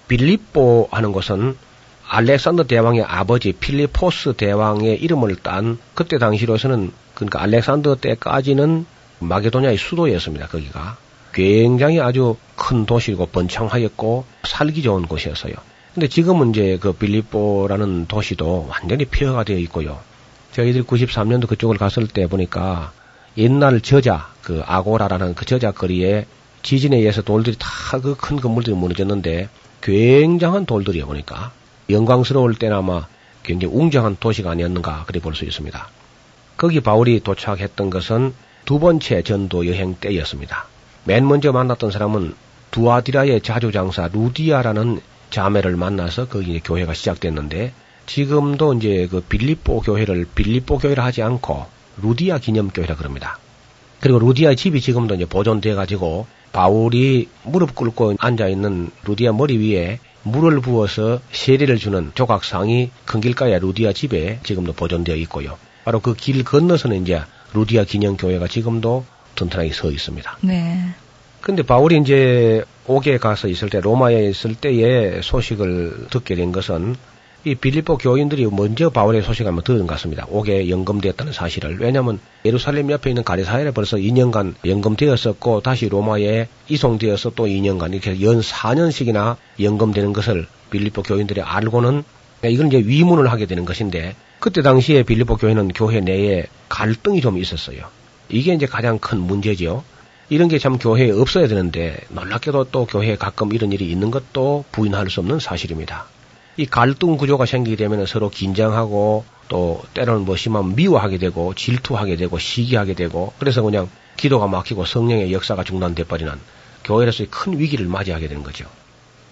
Speaker 12: 빌립보 하는 것은 알렉산더 대왕의 아버지 필리포스 대왕의 이름을 딴 그때 당시로서는 그러니까 알렉산더 때까지는 마게도냐의 수도였습니다. 거기가 굉장히 아주 큰 도시고 번창하였고 살기 좋은 곳이었어요. 근데 지금은 이제 그 빌립보라는 도시도 완전히 폐허가 되어 있고요. 저희들이 93년도 그쪽을 갔을 때 보니까 옛날 저자, 그 아고라라는 그 저자 거리에 지진에 의해서 돌들이 다 그 큰 건물들이 무너졌는데 굉장한 돌들이요 보니까 영광스러울 때는 아마 굉장히 웅장한 도시가 아니었는가 그리 볼 수 있습니다. 거기 바울이 도착했던 것은 두 번째 전도 여행 때였습니다. 맨 먼저 만났던 사람은 두아디라의 자주장사 루디아라는 자매를 만나서 거기 교회가 시작됐는데 지금도 이제 그 빌립보 교회를 빌립보 교회라 하지 않고 루디아 기념교회라 그럽니다. 그리고 루디아 집이 지금도 이제 보존돼 가지고 바울이 무릎 꿇고 앉아 있는 루디아 머리 위에 물을 부어서 세례를 주는 조각상이 큰 길가에 루디아 집에 지금도 보존되어 있고요. 바로 그 길 건너서는 이제 루디아 기념교회가 지금도 튼튼하게 서 있습니다.
Speaker 5: 네.
Speaker 12: 근데 바울이 이제 옥에 가서 있을 때 로마에 있을 때의 소식을 듣게 된 것은 이 빌립보 교인들이 먼저 바울의 소식을 한번 들은 것 같습니다. 옥에 연금되었다는 사실을. 왜냐하면 예루살렘 옆에 있는 가리사엘에 벌써 2년간 연금되었었고 다시 로마에 이송되어서 또 2년간 이렇게 연 4년씩이나 연금되는 것을 빌립보 교인들이 알고는 이건 이제 위문을 하게 되는 것인데 그때 당시에 빌립보 교회는 교회 내에 갈등이 좀 있었어요. 이게 이제 가장 큰 문제죠. 이런 게 참 교회에 없어야 되는데 놀랍게도 또 교회에 가끔 이런 일이 있는 것도 부인할 수 없는 사실입니다. 이 갈등 구조가 생기게 되면 서로 긴장하고 또 때로는 뭐 심하면 미워하게 되고 질투하게 되고 시기하게 되고 그래서 그냥 기도가 막히고 성령의 역사가 중단돼 버리는 교회로서의 큰 위기를 맞이하게 되는 거죠.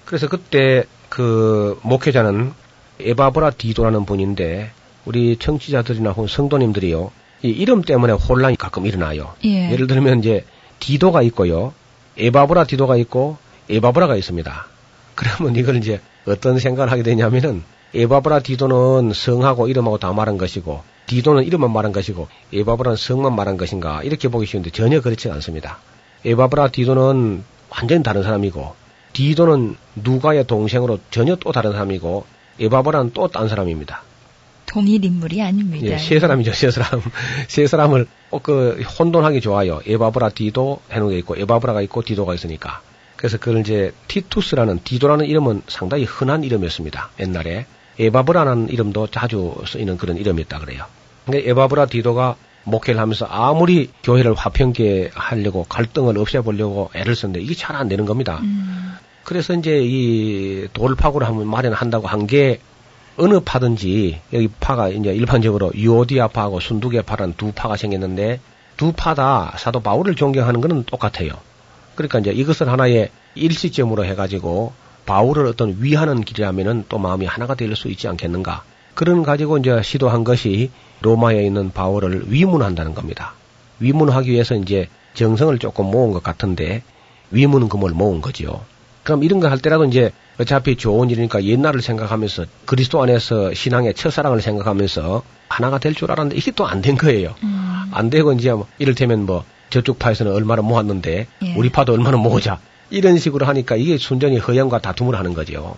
Speaker 12: 그래서 그때 그 목회자는 에바브라 디도라는 분인데 우리 청취자들이나 혹은 성도님들이요 이 이름 때문에 혼란이 가끔 일어나요.
Speaker 5: 예.
Speaker 12: 예를 들면 이제 디도가 있고요. 에바브라 디도가 있고 에바브라가 있습니다. 그러면 이걸 이제 어떤 생각을 하게 되냐면은 에바브라 디도는 성하고 이름하고 다 말한 것이고 디도는 이름만 말한 것이고 에바브라는 성만 말한 것인가 이렇게 보기 쉬운데 전혀 그렇지 않습니다. 에바브라 디도는 완전히 다른 사람이고 디도는 누가의 동생으로 전혀 또 다른 사람이고 에바브라는 또 딴 사람입니다.
Speaker 5: 동일 인물이 아닙니다.
Speaker 12: 예, 세 사람이죠, 세 사람. 세 사람을 꼭 그 혼돈하기 좋아요. 에바브라 디도 해놓은 게 있고 에바브라가 있고 디도가 있으니까. 그래서 그걸 이제 티투스라는 디도라는 이름은 상당히 흔한 이름이었습니다. 옛날에 에바브라는 이름도 자주 쓰이는 그런 이름이었다 그래요. 근데 에바브라 디도가 목회를 하면서 아무리 교회를 화평케 하려고 갈등을 없애보려고 애를 썼는데 이게 잘 안 되는 겁니다.
Speaker 5: 음.
Speaker 12: 그래서 이제 이 돌파구를 한번 마련한다고 한 게 어느 파든지 여기 파가 이제 일반적으로 유오디아 파하고 순두개 파라는 두 파가 생겼는데 두 파 다 사도 바울을 존경하는 것은 똑같아요. 그러니까 이제 이것을 하나의 일시점으로 해가지고 바울을 어떤 위하는 길이라면은 또 마음이 하나가 될 수 있지 않겠는가. 그런 가지고 이제 시도한 것이 로마에 있는 바울을 위문한다는 겁니다. 위문하기 위해서 이제 정성을 조금 모은 것 같은데 위문금을 모은 거지요. 그럼 이런 거 할 때라도 이제 어차피 좋은 일이니까 옛날을 생각하면서 그리스도 안에서 신앙의 첫사랑을 생각하면서 하나가 될 줄 알았는데 이게 또 안 된 거예요.
Speaker 5: 음.
Speaker 12: 안 되고 이제 뭐 이를테면 뭐 저쪽 파에서는 얼마나 모았는데
Speaker 5: 예.
Speaker 12: 우리 파도 얼마나 모으자 이런 식으로 하니까 이게 순전히 허영과 다툼을 하는 거죠.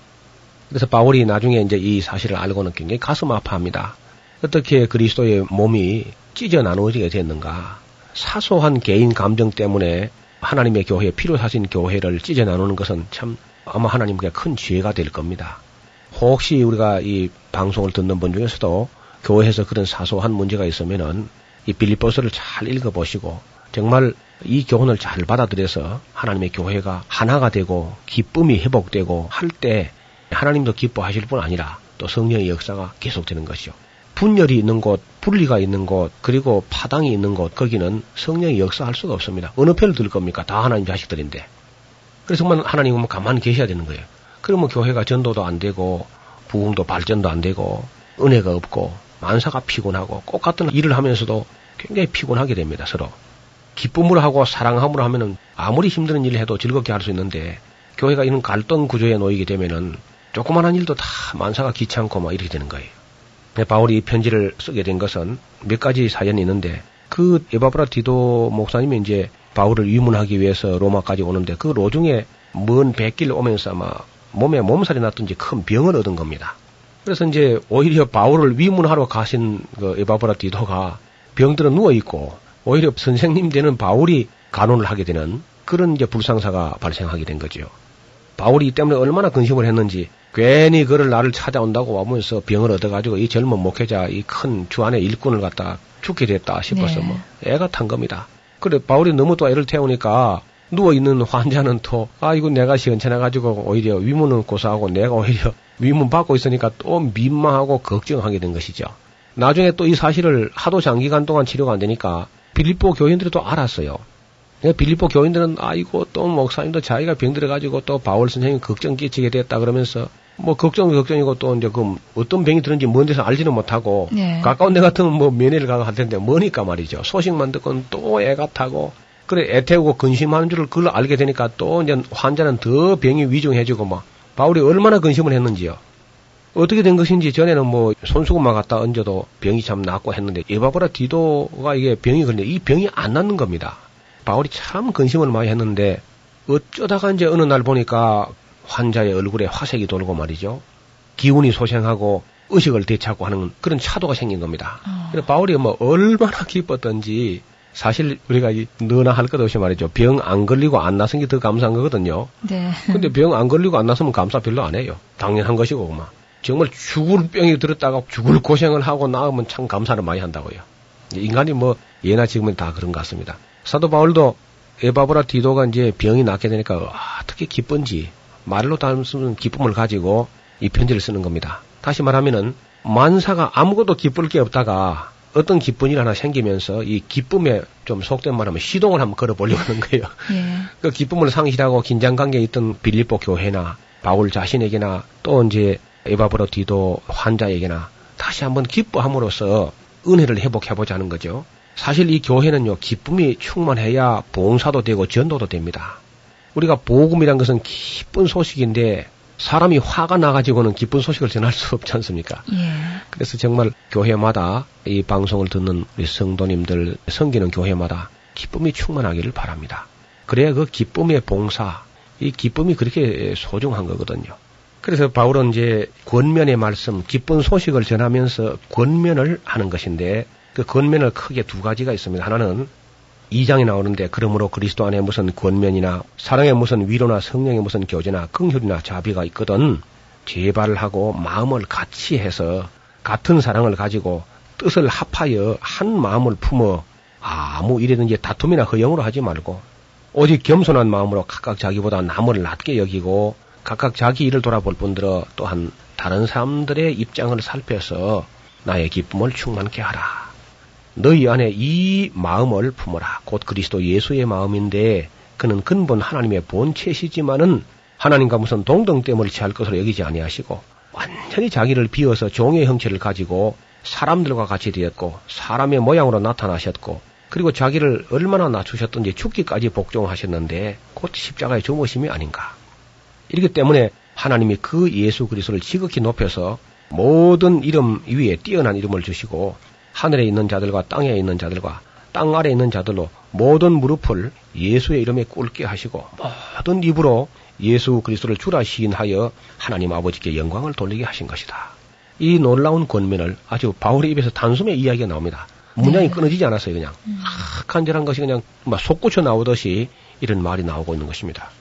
Speaker 12: 그래서 바울이 나중에 이제 이 사실을 알고는 굉장히 가슴 아파합니다. 어떻게 그리스도의 몸이 찢어 나누어지게 됐는가? 사소한 개인 감정 때문에 하나님의 교회 필요하신 교회를 찢어 나누는 것은 참 아마 하나님께 큰 죄가 될 겁니다. 혹시 우리가 이 방송을 듣는 분 중에서도 교회에서 그런 사소한 문제가 있으면은 이 빌립보서를 잘 읽어보시고 정말 이 교훈을 잘 받아들여서 하나님의 교회가 하나가 되고 기쁨이 회복되고 할 때 하나님도 기뻐하실 뿐 아니라 또 성령의 역사가 계속되는 것이죠. 분열이 있는 곳, 분리가 있는 곳, 그리고 파당이 있는 곳, 거기는 성령이 역사할 수가 없습니다. 어느 편을 들 겁니까? 다 하나님 자식들인데. 그래서 정말 하나님은 가만히 계셔야 되는 거예요. 그러면 교회가 전도도 안 되고, 부흥도 발전도 안 되고, 은혜가 없고, 만사가 피곤하고, 꼭 같은 일을 하면서도 굉장히 피곤하게 됩니다, 서로. 기쁨으로 하고 사랑함으로 하면은 아무리 힘든 일을 해도 즐겁게 할 수 있는데, 교회가 이런 갈등 구조에 놓이게 되면은 조그만한 일도 다 만사가 귀찮고 막 이렇게 되는 거예요. 바울이 이 편지를 쓰게 된 것은 몇 가지 사연이 있는데 그 에바브라 디도 목사님이 이제 바울을 위문하기 위해서 로마까지 오는데 그 로중에 먼 백길 오면서 아마 몸에 몸살이 났든지 큰 병을 얻은 겁니다. 그래서 이제 오히려 바울을 위문하러 가신 그 에바브라 디도가 병들어 누워 있고 오히려 선생님 되는 바울이 간호를 하게 되는 그런 이제 불상사가 발생하게 된 거죠. 바울이 이 때문에 얼마나 근심을 했는지 괜히 그를 나를 찾아온다고 와면서 병을 얻어가지고 이 젊은 목회자 이 큰 주안의 일꾼을 갖다 죽게 됐다 싶어서
Speaker 5: 네.
Speaker 12: 뭐 애가 탄 겁니다. 그래 바울이 너무 또 애를 태우니까 누워 있는 환자는 또 아이고 내가 시원찮아 가지고 오히려 위문은 고사하고 내가 오히려 위문 받고 있으니까 또 민망하고 걱정하게 된 것이죠. 나중에 또 이 사실을 하도 장기간 동안 치료가 안 되니까 빌립보 교인들이 또 알았어요. 예, 빌립보 교인들은 아이고 또 목사님도 자기가 병들어가지고 또 바울 선생님 걱정 끼치게 됐다 그러면서 뭐 걱정 걱정이고 또 이제 그 어떤 병이 드는지 먼 데서 알지는 못하고
Speaker 13: 네.
Speaker 12: 가까운 데 같으면 뭐 면회를 가고 할 텐데 머니까 말이죠. 소식만 듣고는 또 애가 타고 그래 애 태우고 근심하는 줄을 그걸 알게 되니까 또 이제 환자는 더 병이 위중해지고 막 바울이 얼마나 근심을 했는지요. 어떻게 된 것인지 전에는 뭐 손수건만 갖다 얹어도 병이 참 낫고 했는데 에바브라 디도가 이게 병이 걸리는데 이 병이 안 낫는 겁니다. 바울이 참 근심을 많이 했는데 어쩌다가 이제 어느 날 보니까 환자의 얼굴에 화색이 돌고 말이죠. 기운이 소생하고 의식을 되찾고 하는 그런 차도가 생긴 겁니다. 그래서 바울이 뭐 얼마나 기뻤던지 사실 우리가 이 너나 할 것 없이 말이죠. 병 안 걸리고 안 나선 게 더 감사한 거거든요.
Speaker 13: 네.
Speaker 12: 근데 병 안 걸리고 안 났으면 감사 별로 안 해요. 당연한 것이고 막 정말 죽을 병이 들었다가 죽을 고생을 하고 나으면 참 감사를 많이 한다고요. 인간이 뭐 예나 지금은 다 그런 것 같습니다. 사도 바울도 에바브라 디도가 이제 병이 낫게 되니까 아, 어떻게 기쁜지 말로 담으면 기쁨을 가지고 이 편지를 쓰는 겁니다. 다시 말하면은 만사가 아무것도 기쁠 게 없다가 어떤 기쁜 일 하나 생기면서 이 기쁨에 좀 속된 말하면 시동을 한번 걸어보려고 하는 거예요.
Speaker 13: 예.
Speaker 12: 그 기쁨을 상실하고 긴장 관계에 있던 빌립보 교회나 바울 자신에게나 또 이제 에바브로 디도 환자에게나 다시 한번 기뻐함으로써 은혜를 회복해보자 하는 거죠. 사실 이 교회는요, 기쁨이 충만해야 봉사도 되고 전도도 됩니다. 우리가 복음이란 것은 기쁜 소식인데 사람이 화가 나가지고는 기쁜 소식을 전할 수 없지 않습니까?
Speaker 13: 예.
Speaker 12: 그래서 정말 교회마다 이 방송을 듣는 우리 성도님들 섬기는 교회마다 기쁨이 충만하기를 바랍니다. 그래야 그 기쁨의 봉사, 이 기쁨이 그렇게 소중한 거거든요. 그래서 바울은 이제 권면의 말씀, 기쁜 소식을 전하면서 권면을 하는 것인데 그 권면을 크게 두 가지가 있습니다. 하나는 2장에 나오는데 그러므로 그리스도 안에 무슨 권면이나 사랑의 무슨 위로나 성령의 무슨 교제나 긍휼이나 자비가 있거든 제발 하고 마음을 같이 해서 같은 사랑을 가지고 뜻을 합하여 한 마음을 품어 아무 일이든지 다툼이나 허영으로 하지 말고 오직 겸손한 마음으로 각각 자기보다 남을 낮게 여기고 각각 자기 일을 돌아볼 뿐더러 또한 다른 사람들의 입장을 살펴서 나의 기쁨을 충만케 하라. 너희 안에 이 마음을 품어라. 곧 그리스도 예수의 마음인데 그는 근본 하나님의 본체시지만은 하나님과 무슨 동등됨을 취할 것으로 여기지 아니하시고 완전히 자기를 비워서 종의 형체를 가지고 사람들과 같이 되었고 사람의 모양으로 나타나셨고 그리고 자기를 얼마나 낮추셨던지 죽기까지 복종하셨는데 곧 십자가의 조모심이 아닌가. 이렇기 때문에 하나님이 그 예수 그리스도를 지극히 높여서 모든 이름 위에 뛰어난 이름을 주시고 하늘에 있는 자들과 땅에 있는 자들과 땅 아래에 있는 자들로 모든 무릎을 예수의 이름에 꿇게 하시고 모든 입으로 예수 그리스도를 주라 시인하여 하나님 아버지께 영광을 돌리게 하신 것이다. 이 놀라운 권면을 아주 바울의 입에서 단숨에 이야기가 나옵니다. 문장이
Speaker 13: 네.
Speaker 12: 끊어지지 않았어요, 그냥. 아, 간절한 것이 그냥 막 솟구쳐 나오듯이 이런 말이 나오고 있는 것입니다.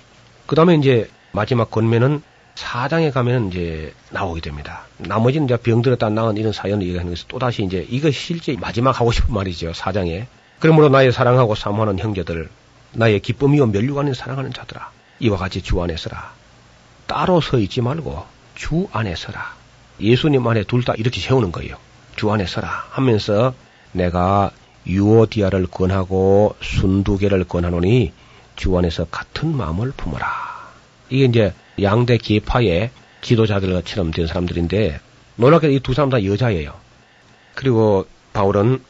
Speaker 12: 그 다음에 이제 마지막 권면은 사장에 가면 이제 나오게 됩니다. 나머지는 이제 병들었다 나은 이런 사연을 얘기하는 것이 또다시 이제 이거 실제 마지막 하고 싶은 말이죠, 사장에. 그러므로 나의 사랑하고 사모하는 형제들, 나의 기쁨이요 멸류관을 사랑하는 자들아, 이와 같이 주 안에 서라. 따로 서 있지 말고 주 안에 서라. 예수님 안에 둘 다 이렇게 세우는 거예요. 주 안에 서라 하면서 내가 유오디아를 권하고 순두개를 권하노니 주 안에서 같은 마음을 품어라. 이게 이제 양대 계파의 지도자들처럼 된 사람들인데 놀랍게 이두 사람 다 여자예요. 그리고 바울은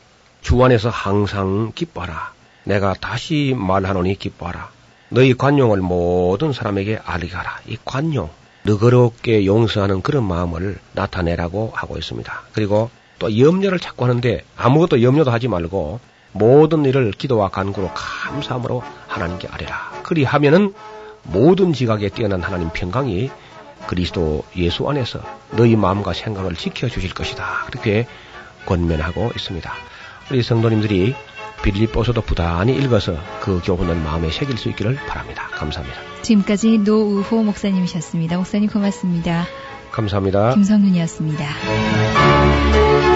Speaker 12: 주 안에서 항상 기뻐하라. 내가 다시 말하노니 기뻐하라. 너희 관용을 모든 사람에게 알리게 하라. 이 관용, 너그럽게 용서하는 그런 마음을 나타내라고 하고 있습니다. 그리고 또 염려를 자꾸 하는데 아무것도 염려도 하지 말고 모든 일을 기도와 간구로 감사함으로 하나님께 아뢰라. 그리하면은 모든 지각에 뛰어난 하나님 평강이 그리스도 예수 안에서 너희 마음과 생각을 지켜주실 것이다. 그렇게 권면하고 있습니다. 우리 성도님들이 빌립보서도 부단히 읽어서 그 교훈을 마음에 새길 수 있기를 바랍니다. 감사합니다.
Speaker 13: 지금까지 노우호 목사님이셨습니다. 목사님 고맙습니다.
Speaker 12: 감사합니다.
Speaker 13: 김성윤이었습니다.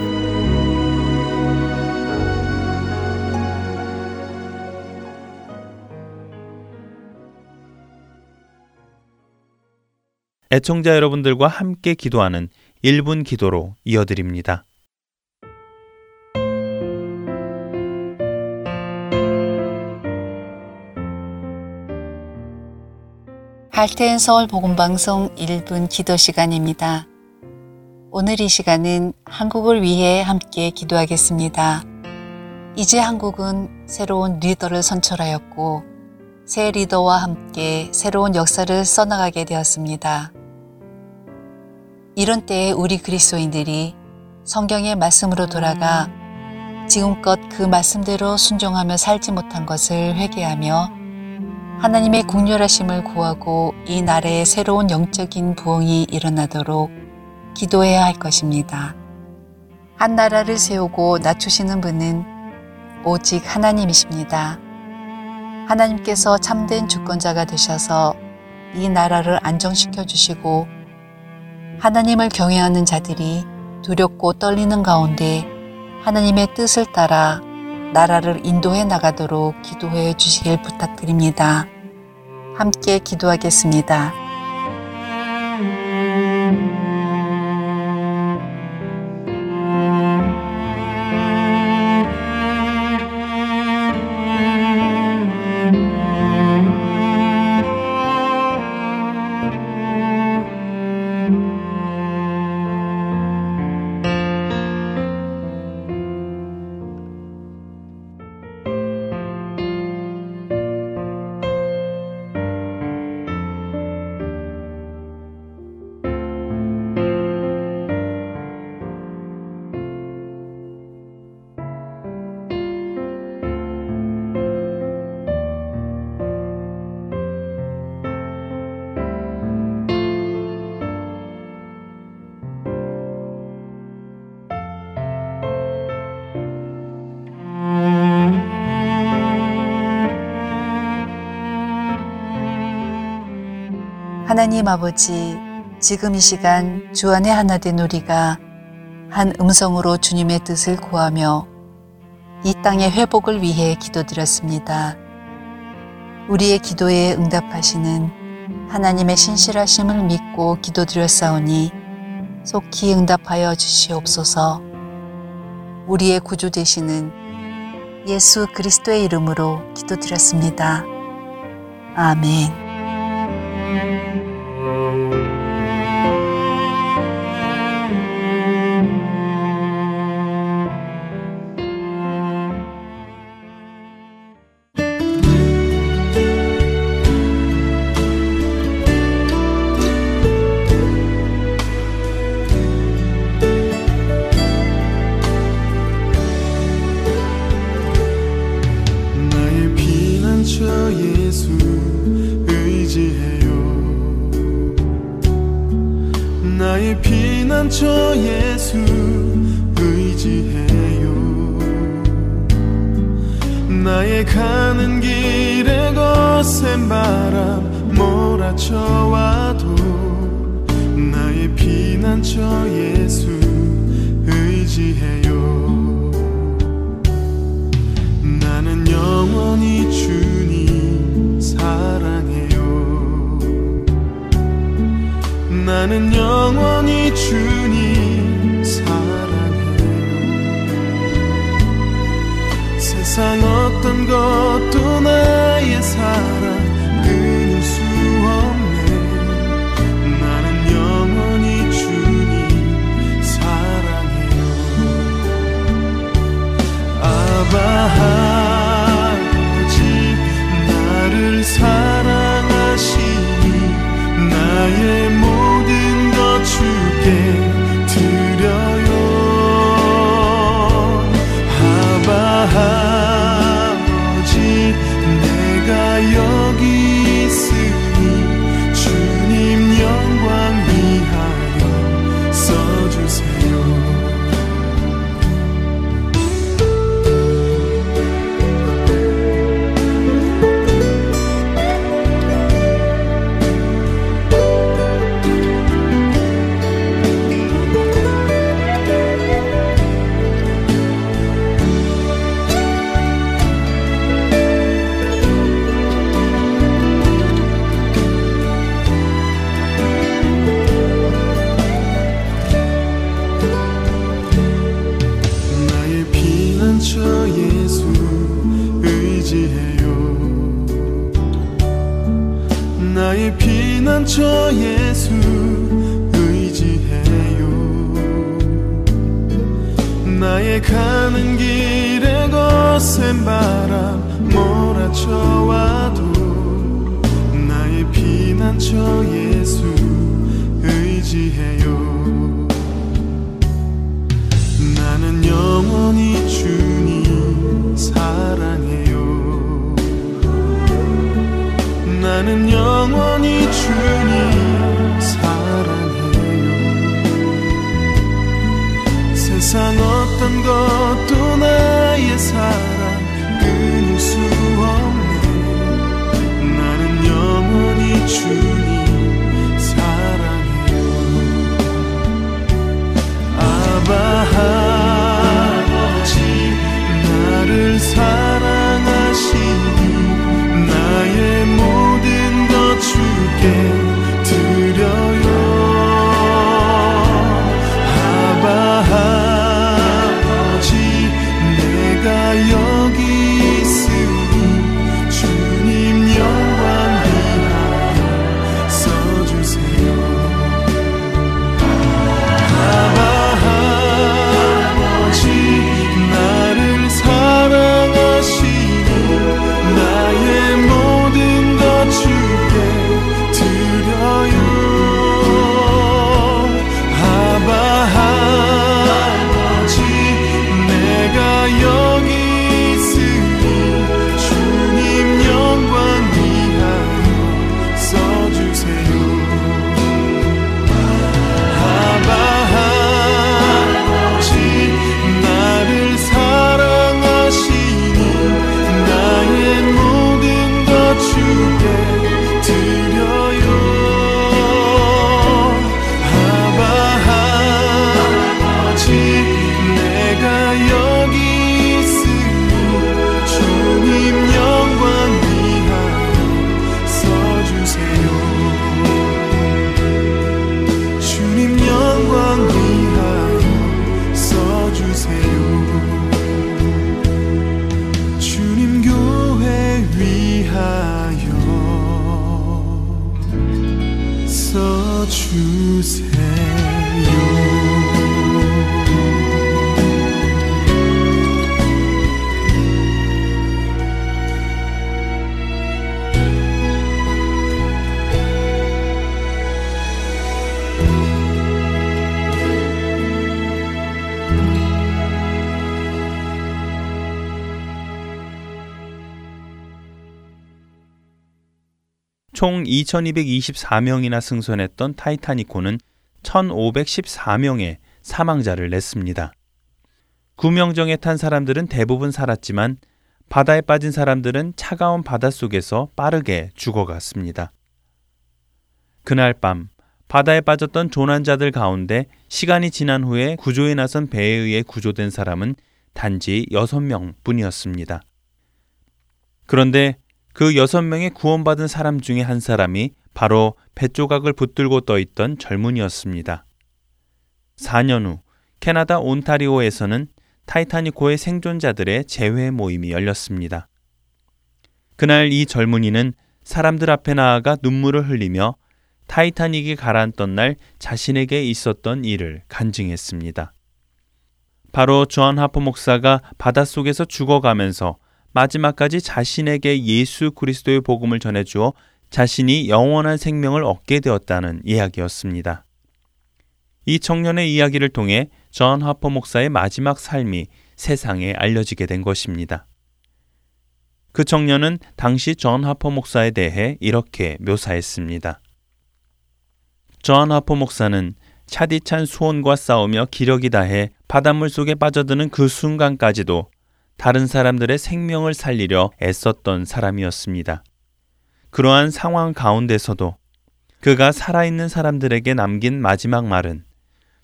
Speaker 1: 애청자 여러분들과 함께 기도하는 1분 기도로 이어드립니다.
Speaker 14: 할텐 서울 복음방송 1분 기도 시간입니다. 오늘 이 시간은 한국을 위해 함께 기도하겠습니다. 이제 한국은 새로운 리더를 선출하였고 새 리더와 함께 새로운 역사를 써나가게 되었습니다. 이런 때에 우리 그리스도인들이 성경의 말씀으로 돌아가 지금껏 그 말씀대로 순종하며 살지 못한 것을 회개하며 하나님의 국률하심을 구하고 이 나라에 새로운 영적인 부흥이 일어나도록 기도해야 할 것입니다. 한 나라를 세우고 낮추시는 분은 오직 하나님이십니다. 하나님께서 참된 주권자가 되셔서 이 나라를 안정시켜 주시고 하나님을 경외하는 자들이 두렵고 떨리는 가운데 하나님의 뜻을 따라 나라를 인도해 나가도록 기도해 주시길 부탁드립니다. 함께 기도하겠습니다. 하나님 아버지, 지금 이 시간 주 안에 하나 된 우리가 한 음성으로 주님의 뜻을 구하며 이 땅의 회복을 위해 기도드렸습니다. 우리의 기도에 응답하시는 하나님의 신실하심을 믿고 기도드렸사오니 속히 응답하여 주시옵소서. 우리의 구주 되시는 예수 그리스도의 이름으로 기도드렸습니다. 아멘.
Speaker 2: 피난처 예수 의지해요. 나의 가는 길에 거센 바람 몰아쳐와도 나의 피난처 예수 의지해요 나는 영원히 주님 사랑해요 세상 어떤 것도 나 가는 길에 거센 바람 몰아쳐와도 나의 피난처 예수 의지해 주세요
Speaker 1: 총 2224명이나 승선했던 타이타니코는 1514명의 사망자를 냈습니다. 구명정에 탄 사람들은 대부분 살았지만 바다에 빠진 사람들은 차가운 바닷속에서 빠르게 죽어갔습니다. 그날 밤 바다에 빠졌던 조난자들 가운데 시간이 지난 후에 구조에 나선 배에 의해 구조된 사람은 단지 6명 뿐이었습니다. 그런데 그 여섯 명의 구원받은 사람 중에 한 사람이 바로 배 조각을 붙들고 떠 있던 젊은이였습니다. 4년 후 캐나다 온타리오에서는 타이타닉호의 생존자들의 재회 모임이 열렸습니다. 그날 이 젊은이는 사람들 앞에 나아가 눈물을 흘리며 타이타닉이 가라앉던 날 자신에게 있었던 일을 간증했습니다. 바로 존 하퍼 목사가 바닷속에서 죽어가면서 마지막까지 자신에게 예수 그리스도의 복음을 전해주어 자신이 영원한 생명을 얻게 되었다는 이야기였습니다. 이 청년의 이야기를 통해 존 하퍼 목사의 마지막 삶이 세상에 알려지게 된 것입니다. 그 청년은 당시 존 하퍼 목사에 대해 이렇게 묘사했습니다. 존 하퍼 목사는 차디찬 수온과 싸우며 기력이 다해 바닷물 속에 빠져드는 그 순간까지도 다른 사람들의 생명을 살리려 애썼던 사람이었습니다. 그러한 상황 가운데서도 그가 살아있는 사람들에게 남긴 마지막 말은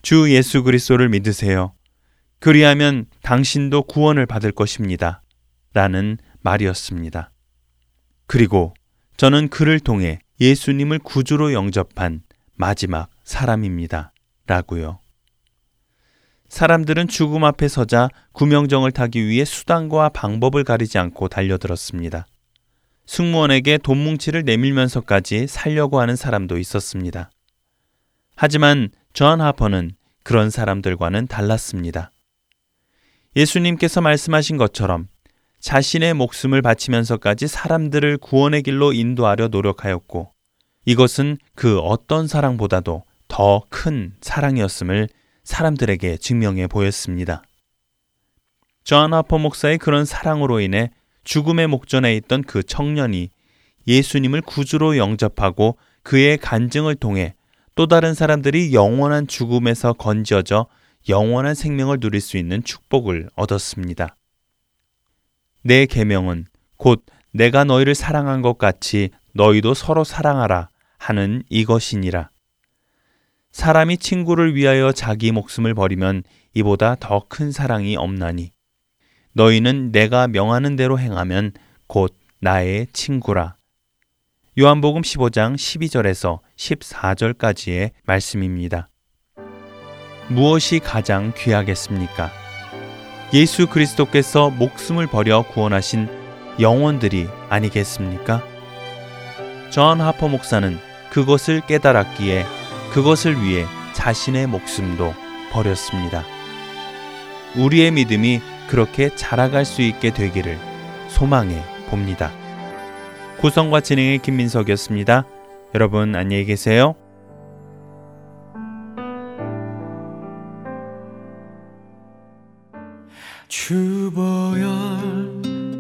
Speaker 1: 주 예수 그리스도를 믿으세요. 그리하면 당신도 구원을 받을 것입니다. 라는 말이었습니다. 그리고 저는 그를 통해 예수님을 구주로 영접한 마지막 사람입니다. 라고요. 사람들은 죽음 앞에 서자 구명정을 타기 위해 수단과 방법을 가리지 않고 달려들었습니다. 승무원에게 돈 뭉치를 내밀면서까지 살려고 하는 사람도 있었습니다. 하지만 존 하퍼는 그런 사람들과는 달랐습니다. 예수님께서 말씀하신 것처럼 자신의 목숨을 바치면서까지 사람들을 구원의 길로 인도하려 노력하였고 이것은 그 어떤 사랑보다도 더 큰 사랑이었음을 사람들에게 증명해 보였습니다. 존 하퍼 목사의 그런 사랑으로 인해 죽음의 목전에 있던 그 청년이 예수님을 구주로 영접하고 그의 간증을 통해 또 다른 사람들이 영원한 죽음에서 건져져 영원한 생명을 누릴 수 있는 축복을 얻었습니다. 내 계명은 곧 내가 너희를 사랑한 것 같이 너희도 서로 사랑하라 하는 이것이니라. 사람이 친구를 위하여 자기 목숨을 버리면 이보다 더 큰 사랑이 없나니 너희는 내가 명하는 대로 행하면 곧 나의 친구라. 요한복음 15장 12절에서 14절까지의 말씀입니다. 무엇이 가장 귀하겠습니까? 예수 그리스도께서 목숨을 버려 구원하신 영혼들이 아니겠습니까? 존 하퍼 목사는 그것을 깨달았기에 그것을 위해 자신의 목숨도 버렸습니다. 우리의 믿음이 그렇게 자라갈 수 있게 되기를 소망해 봅니다. 구성과 진행의 김민석이었습니다. 여러분 안녕히 계세요.
Speaker 2: 주보열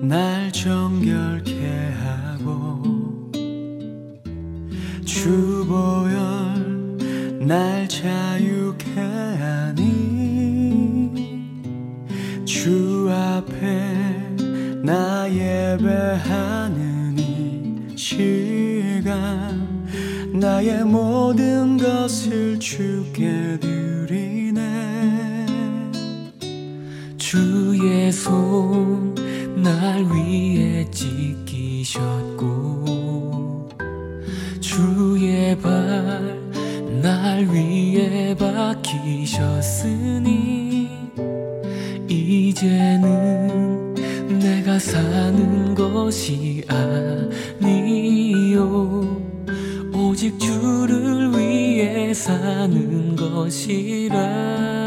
Speaker 2: 날 정결케 하고 주보열 날 자유케 하니 주 앞에 나 예배하는 이 시간 나의 모든 것을 주께 드리네.
Speaker 3: 주의 손 날 위에 지키셨고 날 위에 박히셨으니 이제는 내가 사는 것이 아니요. 오직 주를 위해 사는 것이라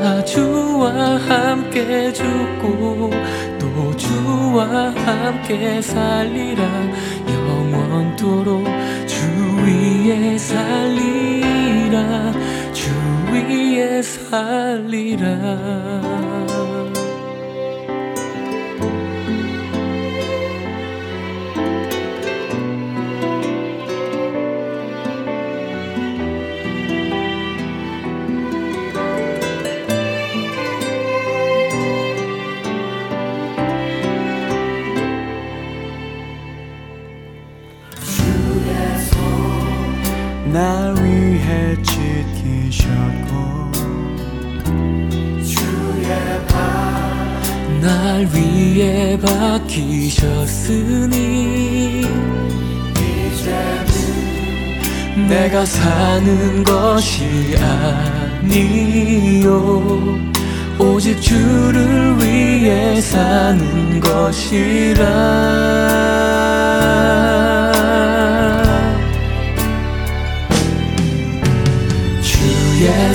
Speaker 3: 나 주와 함께 죽고 또 주와 함께 살리라. 영원토록 주 위에 살리라. 주 위에 살리라
Speaker 2: 날 위해 지키셨고 주의
Speaker 3: 날 위에 박히셨으니
Speaker 2: 이제는
Speaker 3: 내가 사는 것이 아니요. 오직 주를 위해 사는 것이라